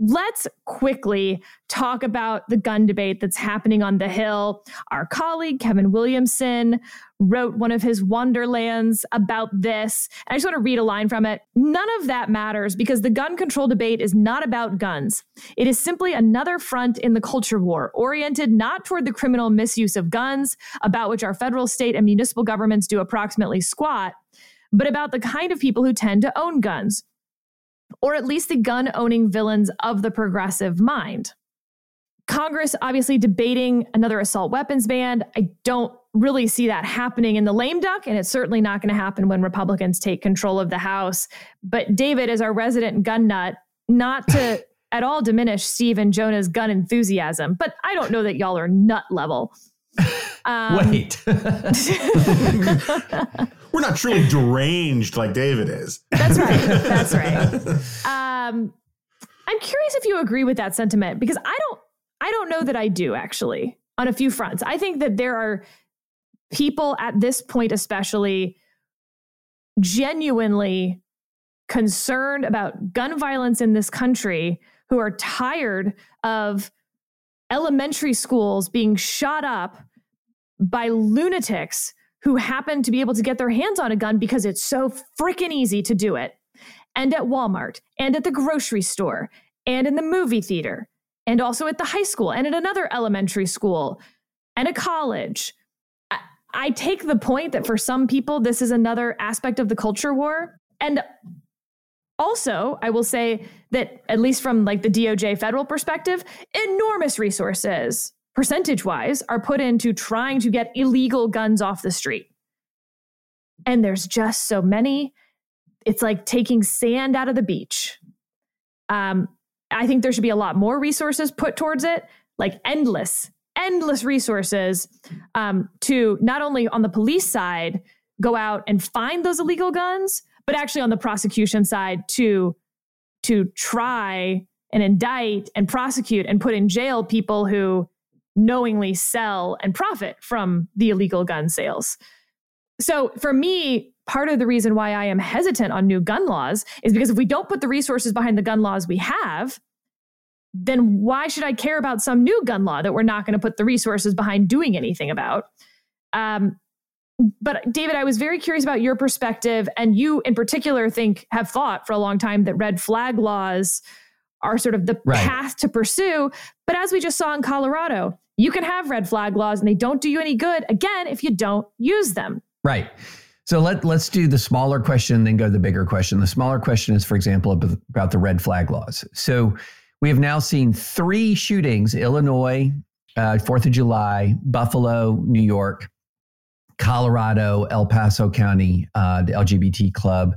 Let's quickly talk about the gun debate that's happening on the Hill. Our colleague, Kevin Williamson, wrote one of his Wanderlands about this. I just want to read a line from it. None of that matters because the gun control debate is not about guns. It is simply another front in the culture war, oriented not toward the criminal misuse of guns, about which our federal, state, and municipal governments do approximately squat, but about the kind of people who tend to own guns or at least the gun owning villains of the progressive mind. Congress obviously debating another assault weapons ban. I don't really see that happening in the lame duck, and it's certainly not going to happen when Republicans take control of the House. But David, as our resident gun nut, not to at all diminish Steve and Jonah's gun enthusiasm, but I don't know that y'all are nut level. Um, Wait. We're not truly deranged like David is. That's right. That's right. Um, I'm curious if you agree with that sentiment because I don't. I don't know that I do actually on a few fronts. I think that there are people at this point, especially, genuinely concerned about gun violence in this country who are tired of elementary schools being shot up by lunatics who happen to be able to get their hands on a gun because it's so freaking easy to do it. And at Walmart, and at the grocery store, and in the movie theater, and also at the high school, and at another elementary school, and a college. I, I take the point that for some people, this is another aspect of the culture war. And also, I will say that, at least from like the DOJ federal perspective, enormous resources percentage wise, are put into trying to get illegal guns off the street. And there's just so many. It's like taking sand out of the beach. Um, I think there should be a lot more resources put towards it, like endless, endless resources um, to not only on the police side go out and find those illegal guns, but actually on the prosecution side to to try and indict and prosecute and put in jail people who knowingly sell and profit from the illegal gun sales. So for me, part of the reason why I am hesitant on new gun laws is because if we don't put the resources behind the gun laws we have, then why should I care about some new gun law that we're not going to put the resources behind doing anything about? Um, but David, I was very curious about your perspective, and you in particular think have thought for a long time that red flag laws are sort of the Right. path to pursue. But as we just saw in Colorado, you can have red flag laws and they don't do you any good, again, if you don't use them. Right. So let let's do the smaller question, then go to the bigger question. The smaller question is, for example, about the red flag laws. So we have now seen three shootings: Illinois, uh, Fourth of July, Buffalo, New York, Colorado, El Paso County, uh, the LGBT club,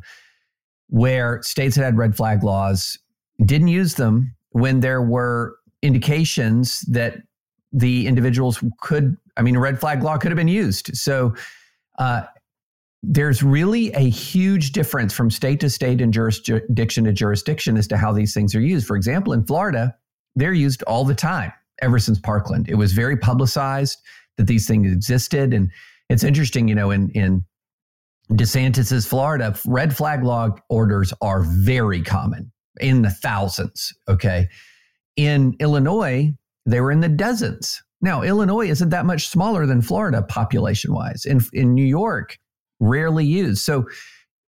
where states that had red flag laws didn't use them when there were indications that the individuals could. I mean, a red flag law could have been used. So. Uh, there's really a huge difference from state to state and jurisdiction to jurisdiction as to how these things are used. For example, in Florida, they're used all the time ever since Parkland. It was very publicized that these things existed. And it's interesting, you know, in, in DeSantis's Florida, red flag law orders are very common in the thousands. Okay. In Illinois, they were in the dozens. Now, Illinois isn't that much smaller than Florida population wise. In, in New York, rarely used. So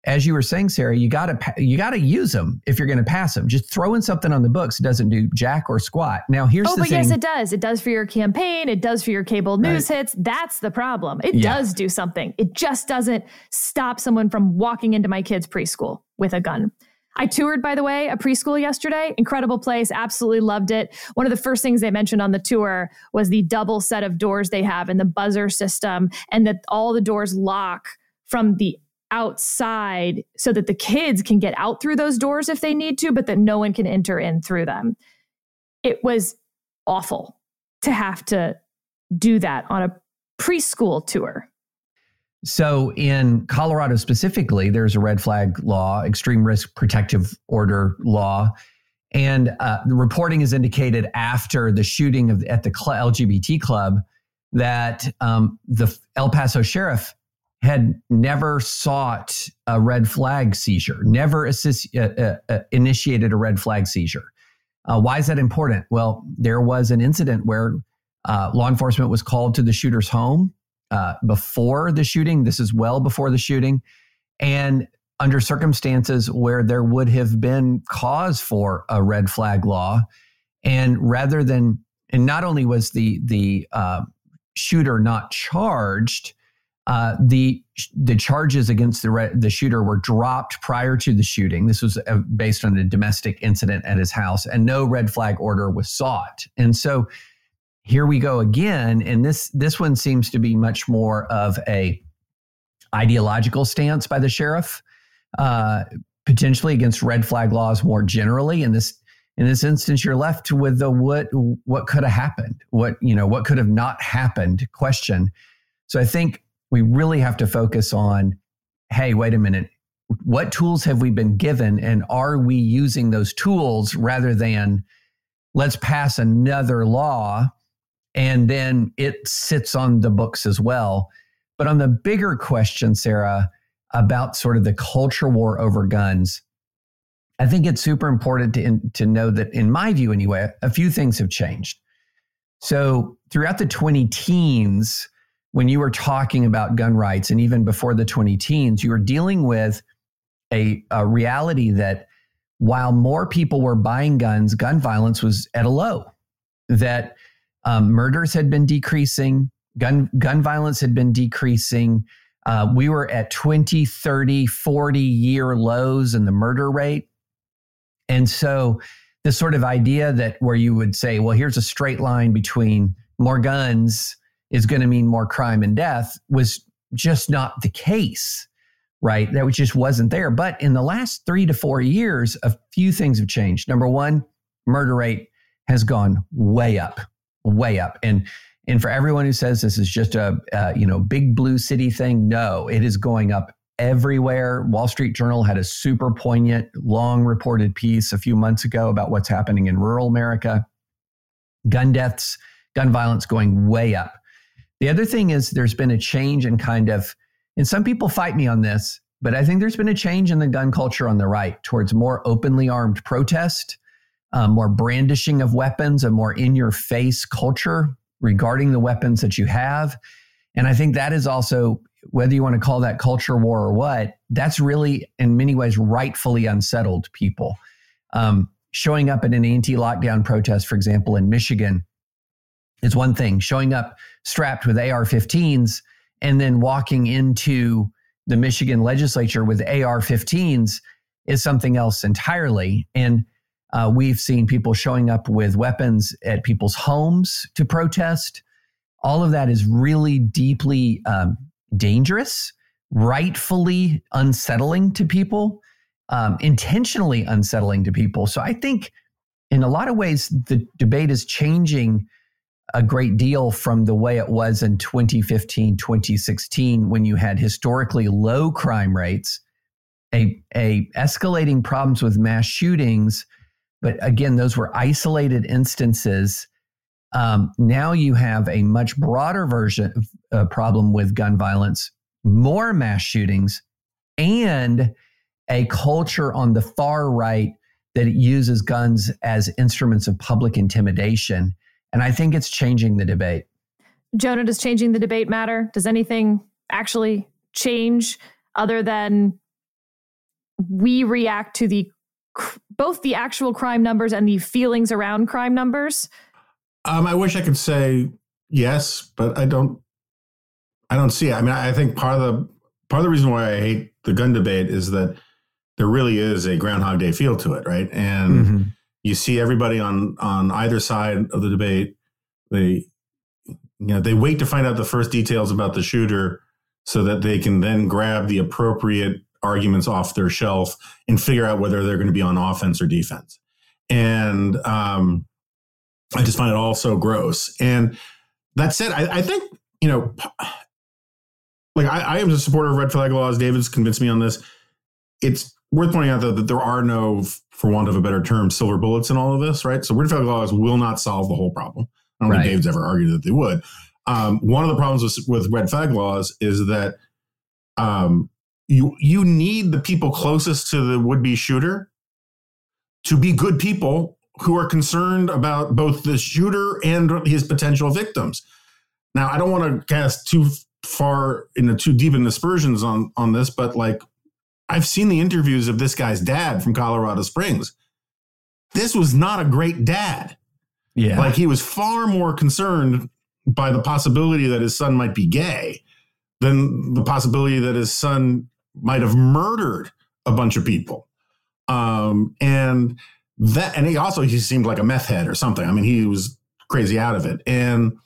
as you were saying, Sarah, you got to you got to use them if you're going to pass them. Just throwing something on the books doesn't do jack or squat. Now here's oh, the but thing. yes, it does. It does for your campaign. It does for your cable news right. hits. That's the problem. It yeah. does do something. It just doesn't stop someone from walking into my kid's preschool with a gun. I toured, by the way, a preschool yesterday. Incredible place. Absolutely loved it. One of the first things they mentioned on the tour was the double set of doors they have and the buzzer system, and that all the doors lock from the outside so that the kids can get out through those doors if they need to, but that no one can enter in through them. It was awful to have to do that on a preschool tour. So, in Colorado specifically, there's a red flag law, extreme risk protective order law. And uh, the reporting is indicated after the shooting of, at the LGBT club that um, the El Paso sheriff had never sought a red flag seizure, never assist, uh, uh, uh, initiated a red flag seizure. Uh, why is that important? Well, there was an incident where uh, law enforcement was called to the shooter's home uh, before the shooting. This is well before the shooting. And under circumstances where there would have been cause for a red flag law. And rather than, and not only was the, the shooter not charged, uh, the the charges against the re- the shooter were dropped prior to the shooting. This was uh, based on a domestic incident at his house, and no red flag order was sought. And so here we go again, and this this one seems to be much more of a ideological stance by the sheriff, uh, potentially against red flag laws more generally. In this in this instance, you're left with the what what could have happened, what you know, what could have not happened question. So I think we really have to focus on hey, wait a minute. What tools have we been given, and are we using those tools rather than let's pass another law and then it sits on the books as well? But on the bigger question, Sarah, about sort of the culture war over guns, I think it's super important to, to know that, in my view anyway, a few things have changed. So throughout the 20 teens, when you were talking about gun rights and even before the 20 teens, you were dealing with a, a reality that while more people were buying guns, gun violence was at a low. That um, murders had been decreasing, gun gun violence had been decreasing. Uh, we were at 20, 30, 40 year lows in the murder rate. And so, this sort of idea that where you would say, well, here's a straight line between more guns is going to mean more crime and death was just not the case, right? That just wasn't there. But in the last three to four years, a few things have changed. Number one, murder rate has gone way up, way up. And and for everyone who says this is just a uh, you know big blue city thing, no, it is going up everywhere. Wall Street Journal had a super poignant, long reported piece a few months ago about what's happening in rural America. Gun deaths, gun violence going way up. The other thing is there's been a change in kind of, and some people fight me on this, but I think there's been a change in the gun culture on the right towards more openly armed protest, um, more brandishing of weapons, a more in your face culture regarding the weapons that you have. And I think that is also, whether you want to call that culture war or what, that's really in many ways rightfully unsettled people. Um, showing up at an anti lockdown protest, for example, in Michigan, is one thing. Showing up strapped with AR 15s and then walking into the Michigan legislature with AR 15s is something else entirely. And uh, we've seen people showing up with weapons at people's homes to protest. All of that is really deeply um, dangerous, rightfully unsettling to people, um, intentionally unsettling to people. So I think in a lot of ways, the debate is changing a great deal from the way it was in 2015, 2016, when you had historically low crime rates, a, a escalating problems with mass shootings. But again, those were isolated instances. Um, now you have a much broader version of uh, problem with gun violence, more mass shootings, and a culture on the far right that uses guns as instruments of public intimidation. And I think it's changing the debate. Jonah, does changing the debate matter? Does anything actually change other than we react to the both the actual crime numbers and the feelings around crime numbers? Um, I wish I could say yes, but I don't. I don't see it. I mean, I think part of the part of the reason why I hate the gun debate is that there really is a Groundhog Day feel to it, right? And mm-hmm. you see everybody on on either side of the debate. They, you know, they wait to find out the first details about the shooter so that they can then grab the appropriate arguments off their shelf and figure out whether they're going to be on offense or defense. And um, I just find it all so gross. And that said, I, I think you know, like I, I am a supporter of red flag laws. David's convinced me on this. It's worth pointing out though that there are no, for want of a better term, silver bullets in all of this, right? So red flag laws will not solve the whole problem. I don't right. think Dave's ever argued that they would. Um, one of the problems with, with, red flag laws is that um, you you need the people closest to the would be shooter to be good people who are concerned about both the shooter and his potential victims. Now, I don't want to cast too far into too deep in aspersions on on this, but like I've seen the interviews of this guy's dad from Colorado Springs. This was not a great dad. Yeah. Like he was far more concerned by the possibility that his son might be gay than the possibility that his son might have murdered a bunch of people. Um, and that, and he also, he seemed like a meth head or something. I mean, he was crazy out of it and,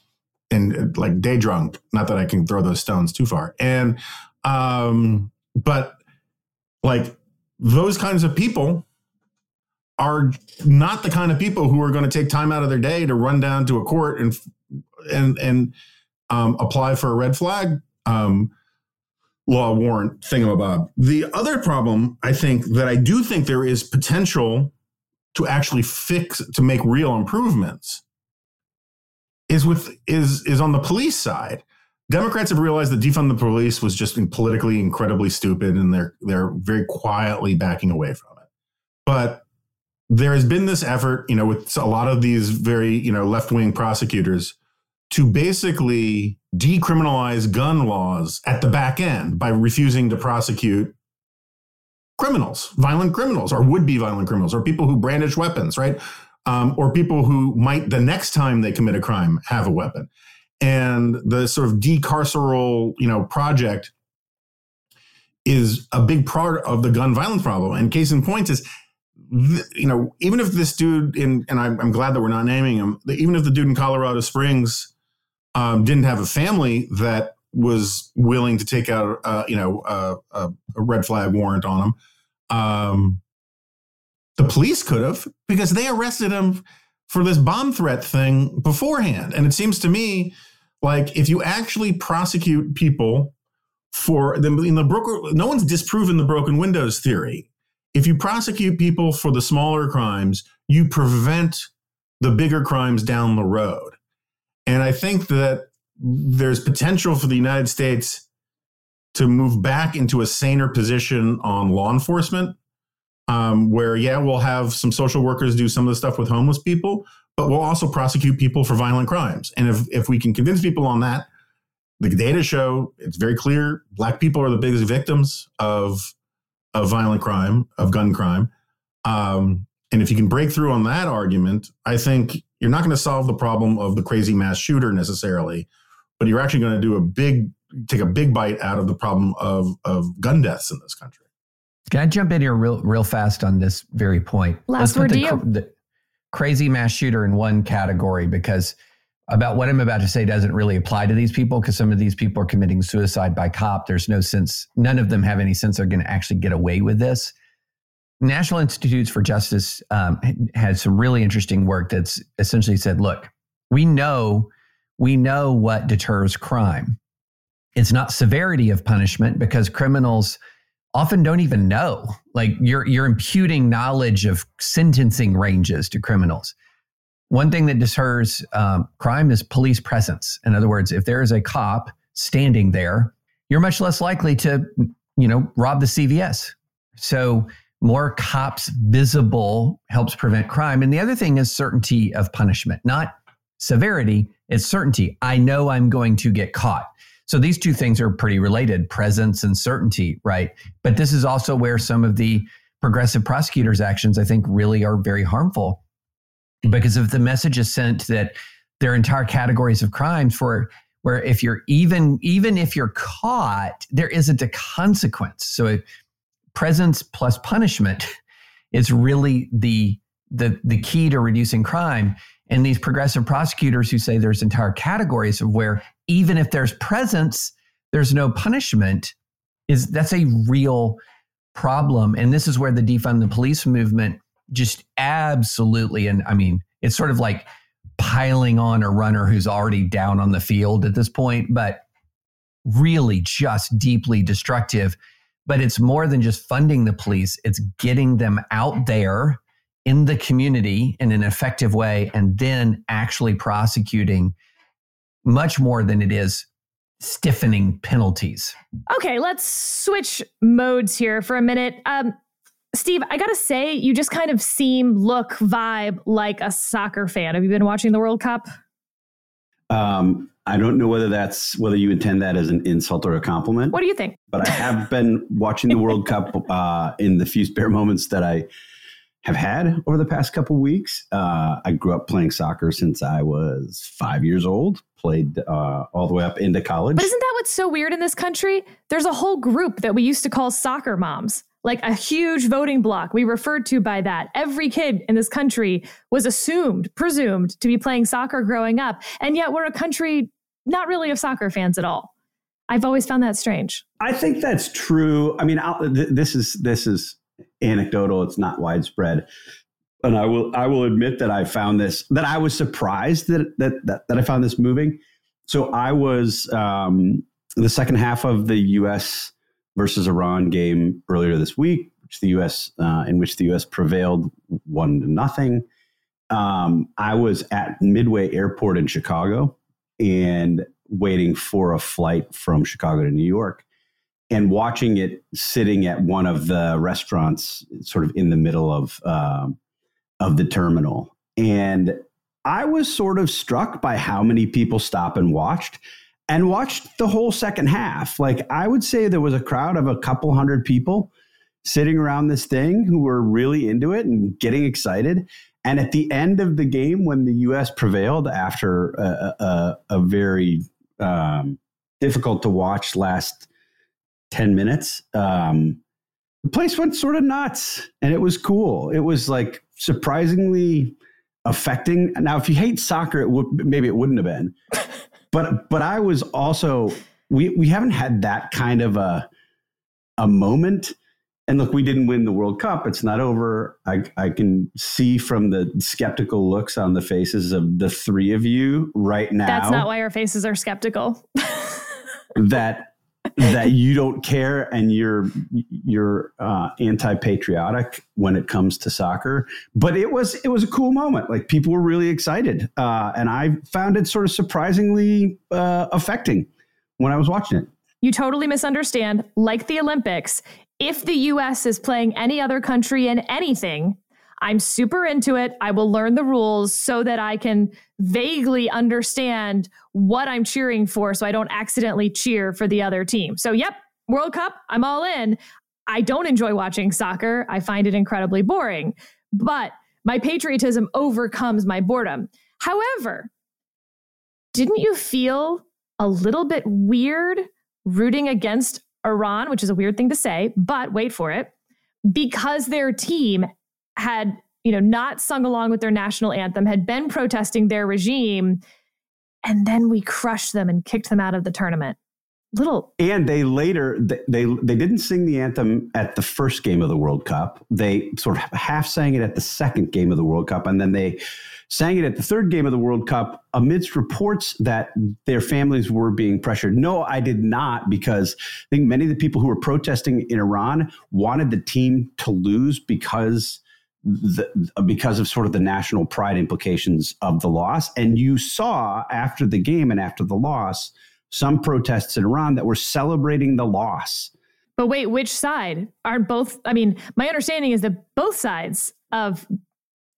and like day drunk. Not that I can throw those stones too far. And, um, but like those kinds of people are not the kind of people who are going to take time out of their day to run down to a court and and and um, apply for a red flag um, law warrant thingamabob. The other problem, I think, that I do think there is potential to actually fix to make real improvements is with is is on the police side. Democrats have realized that defund the police was just politically incredibly stupid, and they're they're very quietly backing away from it. But there has been this effort, you know, with a lot of these very you know left wing prosecutors to basically decriminalize gun laws at the back end by refusing to prosecute criminals, violent criminals, or would be violent criminals, or people who brandish weapons, right? Um, or people who might the next time they commit a crime have a weapon and the sort of decarceral you know project is a big part of the gun violence problem and case in point is you know even if this dude in and i'm, I'm glad that we're not naming him even if the dude in colorado springs um, didn't have a family that was willing to take out uh, you know a, a, red flag warrant on him um, the police could have because they arrested him for this bomb threat thing beforehand and it seems to me like if you actually prosecute people for the in the broker, no one's disproven the broken windows theory. If you prosecute people for the smaller crimes, you prevent the bigger crimes down the road. And I think that there's potential for the United States to move back into a saner position on law enforcement, um, where, yeah, we'll have some social workers do some of the stuff with homeless people, but we'll also prosecute people for violent crimes. And if, if we can convince people on that, the data show it's very clear black people are the biggest victims of of violent crime, of gun crime. Um, and if you can break through on that argument, I think you're not going to solve the problem of the crazy mass shooter necessarily, but you're actually going to do a big take a big bite out of the problem of of gun deaths in this country. Can I jump in here real real fast on this very point? Last Let's put word the, you. the crazy mass shooter in one category because about what I'm about to say doesn't really apply to these people because some of these people are committing suicide by cop. There's no sense, none of them have any sense they're going to actually get away with this. National Institutes for Justice um, had some really interesting work that's essentially said, look, we know we know what deters crime. It's not severity of punishment because criminals often don't even know. Like you're you're imputing knowledge of sentencing ranges to criminals. One thing that deters um, crime is police presence. In other words, if there is a cop standing there, you're much less likely to, you know, rob the CVS. So more cops visible helps prevent crime. And the other thing is certainty of punishment, not severity. It's certainty. I know I'm going to get caught. So these two things are pretty related presence and certainty, right? But this is also where some of the progressive prosecutors' actions, I think, really are very harmful. Because if the message is sent that there are entire categories of crimes for where if you're even even if you're caught, there isn't a consequence. So presence plus punishment is really the the the key to reducing crime. And these progressive prosecutors who say there's entire categories of where even if there's presence, there's no punishment, is that's a real problem. And this is where the defund the police movement just absolutely, and I mean, it's sort of like piling on a runner who's already down on the field at this point, but really just deeply destructive. But it's more than just funding the police, it's getting them out there in the community in an effective way and then actually prosecuting much more than it is stiffening penalties. Okay, let's switch modes here for a minute. Um, Steve, I gotta say, you just kind of seem, look, vibe like a soccer fan. Have you been watching the World Cup? Um, I don't know whether that's whether you intend that as an insult or a compliment. What do you think? But I have been watching the World Cup uh, in the few spare moments that I have had over the past couple weeks. Uh, I grew up playing soccer since I was five years old. Played uh, all the way up into college. But isn't that what's so weird in this country? There's a whole group that we used to call soccer moms, like a huge voting block. We referred to by that. Every kid in this country was assumed, presumed to be playing soccer growing up. And yet we're a country not really of soccer fans at all. I've always found that strange. I think that's true. I mean, th- this is this is anecdotal. It's not widespread, and I will I will admit that I found this that I was surprised that that that, that I found this moving. So I was um, the second half of the U.S. versus Iran game earlier this week, which the U.S. Uh, in which the U.S. prevailed one to nothing. Um, I was at Midway Airport in Chicago and waiting for a flight from Chicago to New York and watching it sitting at one of the restaurants sort of in the middle of um, of the terminal and i was sort of struck by how many people stopped and watched and watched the whole second half like i would say there was a crowd of a couple hundred people sitting around this thing who were really into it and getting excited and at the end of the game when the us prevailed after a, a, a very um, difficult to watch last 10 minutes. Um, the place went sort of nuts and it was cool. It was like surprisingly affecting. Now, if you hate soccer, it would maybe it wouldn't have been. But but I was also we we haven't had that kind of a a moment. And look, we didn't win the World Cup. It's not over. I, I can see from the skeptical looks on the faces of the three of you right now That's not why our faces are skeptical. that that you don't care and you're you're uh, anti-patriotic when it comes to soccer. But it was it was a cool moment. Like people were really excited uh, and i found it sort of surprisingly uh, affecting when i was watching it. You totally misunderstand. Like the Olympics, if the US is playing any other country in anything, I'm super into it. I will learn the rules so that I can vaguely understand what I'm cheering for so I don't accidentally cheer for the other team. So, yep, World Cup, I'm all in. I don't enjoy watching soccer, I find it incredibly boring, but my patriotism overcomes my boredom. However, didn't you feel a little bit weird rooting against Iran, which is a weird thing to say, but wait for it, because their team had, you know, not sung along with their national anthem, had been protesting their regime, and then we crushed them and kicked them out of the tournament. Little And they later they, they they didn't sing the anthem at the first game of the World Cup. They sort of half sang it at the second game of the World Cup, and then they sang it at the third game of the World Cup amidst reports that their families were being pressured. No, I did not, because I think many of the people who were protesting in Iran wanted the team to lose because the, because of sort of the national pride implications of the loss. And you saw after the game and after the loss some protests in Iran that were celebrating the loss. But wait, which side? Aren't both? I mean, my understanding is that both sides of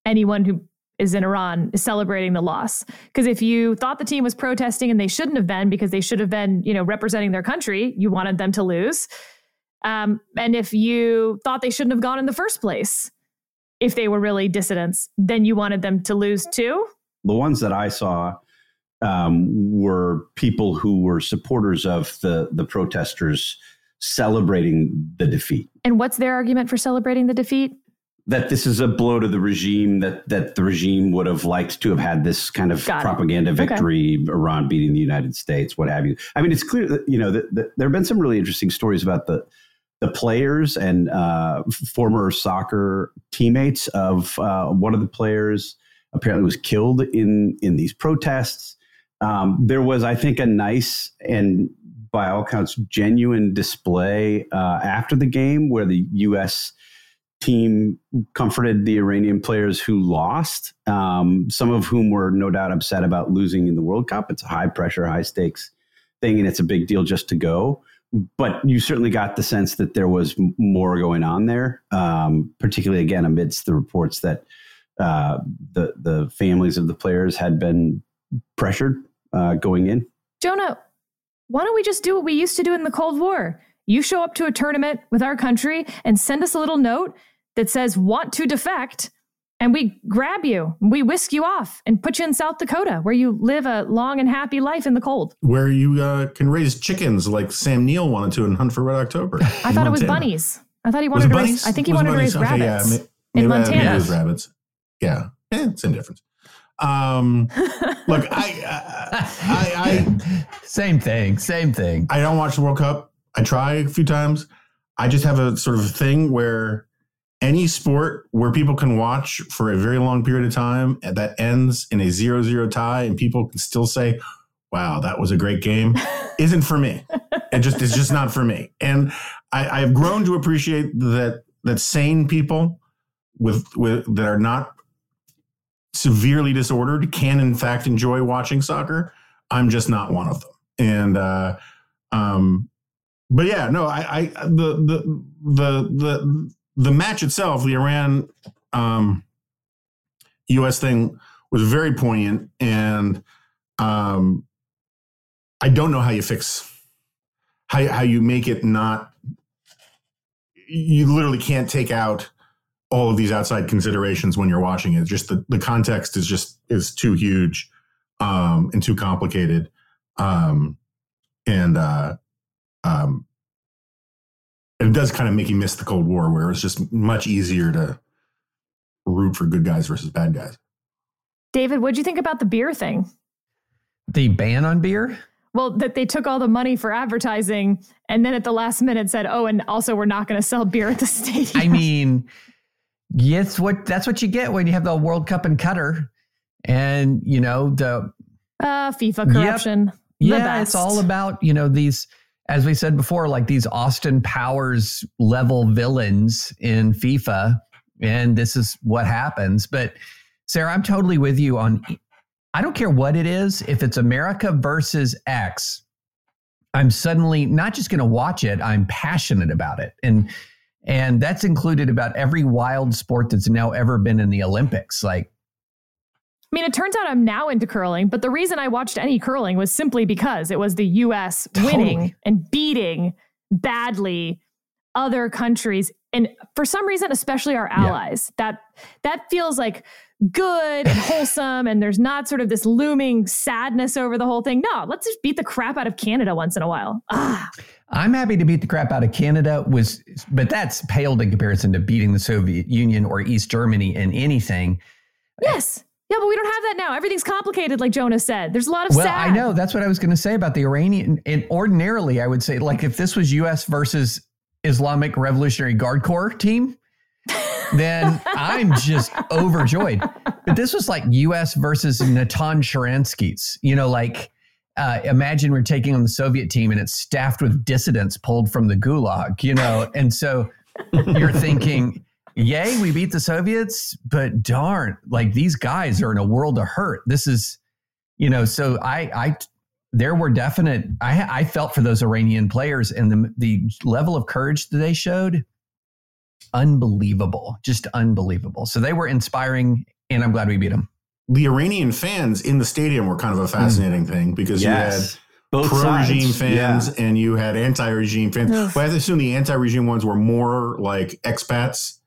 anyone who is in Iran is celebrating the loss. Because if you thought the team was protesting and they shouldn't have been because they should have been, you know, representing their country, you wanted them to lose. Um, and if you thought they shouldn't have gone in the first place, if they were really dissidents, then you wanted them to lose too. The ones that I saw um, were people who were supporters of the the protesters celebrating the defeat. And what's their argument for celebrating the defeat? that this is a blow to the regime that that the regime would have liked to have had this kind of Got it. propaganda victory okay. iran beating the united states what have you i mean it's clear that you know that, that there have been some really interesting stories about the the players and uh, former soccer teammates of uh, one of the players apparently was killed in in these protests um, there was i think a nice and by all accounts genuine display uh, after the game where the us team comforted the Iranian players who lost, um, some of whom were no doubt upset about losing in the World Cup. It's a high pressure, high stakes thing, and it's a big deal just to go. But you certainly got the sense that there was more going on there, um, particularly again amidst the reports that uh, the the families of the players had been pressured uh, going in. Jonah, why don't we just do what we used to do in the Cold War? You show up to a tournament with our country and send us a little note that says want to defect and we grab you, we whisk you off and put you in South Dakota where you live a long and happy life in the cold. Where you uh, can raise chickens like Sam Neill wanted to and hunt for Red October. I thought it was bunnies. I thought he wanted to raise, I think he was wanted to raise okay, rabbits yeah, maybe, in Montana. Maybe was rabbits. Yeah. Eh, same difference. Um, look, I, I, I, same thing, same thing. I don't watch the World Cup. I try a few times. I just have a sort of thing where any sport where people can watch for a very long period of time that ends in a zero-zero tie and people can still say, wow, that was a great game, isn't for me. It just it's just not for me. And I, I've grown to appreciate that that sane people with with that are not severely disordered can in fact enjoy watching soccer. I'm just not one of them. And uh um but yeah, no, I, I the the the the the match itself, the Iran um, U.S. thing was very poignant, and um, I don't know how you fix how how you make it not. You literally can't take out all of these outside considerations when you're watching it. Just the, the context is just is too huge um, and too complicated, um, and uh, um, it does kind of make you miss the Cold War, where it's just much easier to root for good guys versus bad guys. David, what'd you think about the beer thing? The ban on beer? Well, that they took all the money for advertising and then at the last minute said, "Oh, and also we're not going to sell beer at the stadium." I mean, yes, what that's what you get when you have the World Cup in Qatar, and you know the uh, FIFA corruption. Yep. Yeah, it's all about you know these as we said before, like these Austin Powers level villains in FIFA. And this is what happens. But Sarah, I'm totally with you on I don't care what it is, if it's America versus X, I'm suddenly not just going to watch it, I'm passionate about it. And and that's included about every wild sport that's now ever been in the Olympics. Like I mean, it turns out I'm now into curling, but the reason I watched any curling was simply because it was the US winning totally. and beating badly other countries and for some reason especially our allies yeah. that that feels like good and wholesome and there's not sort of this looming sadness over the whole thing. No, let's just beat the crap out of Canada once in a while. Ah. I'm happy to beat the crap out of Canada was but that's paled in comparison to beating the Soviet Union or East Germany in anything. Yes. Yeah, but we don't have that now. Everything's complicated, like Jonah said. There's a lot of well, sad. I know that's what I was going to say about the Iranian. And ordinarily, I would say, like, if this was U.S. versus Islamic Revolutionary Guard Corps team, then I'm just overjoyed. But this was like U.S. versus Natan Sharansky's. You know, like uh, imagine we're taking on the Soviet team and it's staffed with dissidents pulled from the Gulag. You know, and so you're thinking yay, we beat the Soviets, but darn, like these guys are in a world of hurt. This is, you know, so I, I, there were definite, I, I felt for those Iranian players and the, the level of courage that they showed, unbelievable, just unbelievable. So they were inspiring, and I'm glad we beat them. The Iranian fans in the stadium were kind of a fascinating mm. thing because yes. you had both pro-regime fans yeah. and you had anti-regime fans. But I assume the anti-regime ones were more like expats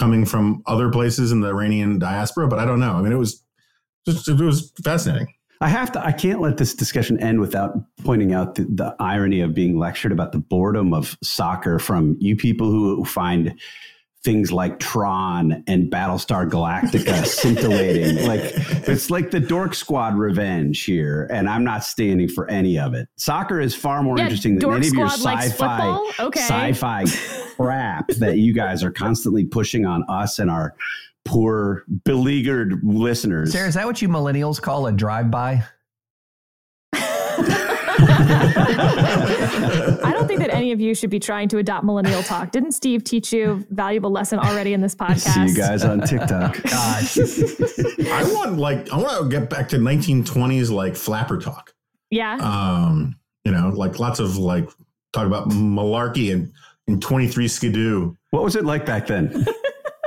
coming from other places in the Iranian diaspora, but I don't know. I mean, it was just, it was fascinating. I have to. I can't let this discussion end without pointing out the, the irony of being lectured about the boredom of soccer from you people who find things like Tron and Battlestar Galactica scintillating. Like it's like the Dork Squad revenge here, and I'm not standing for any of it. Soccer is far more yeah, interesting than any of your sci-fi okay. sci-fi crap that you guys are constantly pushing on us and our poor beleaguered listeners. Sarah, is that what you millennials call a drive-by? I don't think that any of you should be trying to adopt millennial talk. Didn't Steve teach you a valuable lesson already in this podcast? See you guys on TikTok. God. I want like I want to get back to 1920s like flapper talk. Yeah. Um, you know, like lots of like talk about malarkey and and 23 skidoo. What was it like back then?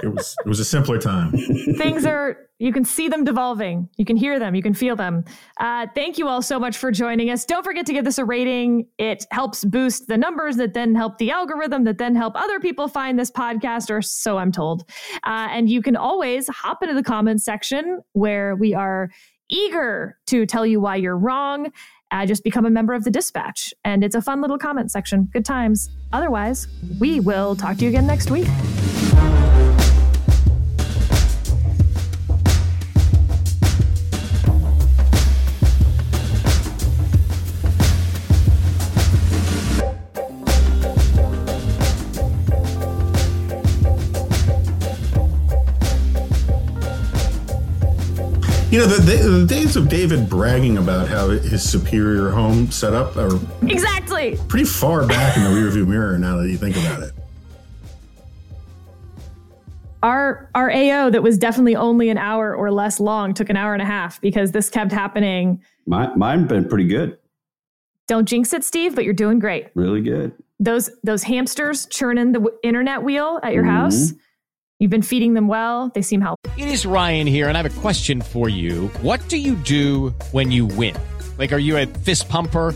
It was it was a simpler time. Things are you can see them devolving. You can hear them. You can feel them. Uh, thank you all so much for joining us. Don't forget to give this a rating. It helps boost the numbers that then help the algorithm that then help other people find this podcast, or so I'm told. Uh, and you can always hop into the comments section where we are eager to tell you why you're wrong. Uh, just become a member of the dispatch. And it's a fun little comment section. Good times. Otherwise, we will talk to you again next week. You know, the, the, days of David bragging about how his superior home set up are exactly pretty far back in the rearview mirror now that you think about it. Our our AO that was definitely only an hour or less long took an hour and a half because this kept happening. My, mine been pretty good. Don't jinx it, Steve, but you're doing great. Really good. Those those hamsters churning the w- internet wheel at your mm-hmm. house You've been feeding them well. They seem healthy. It is Ryan here, and I have a question for you. What do you do when you win? Like, are you a fist pumper?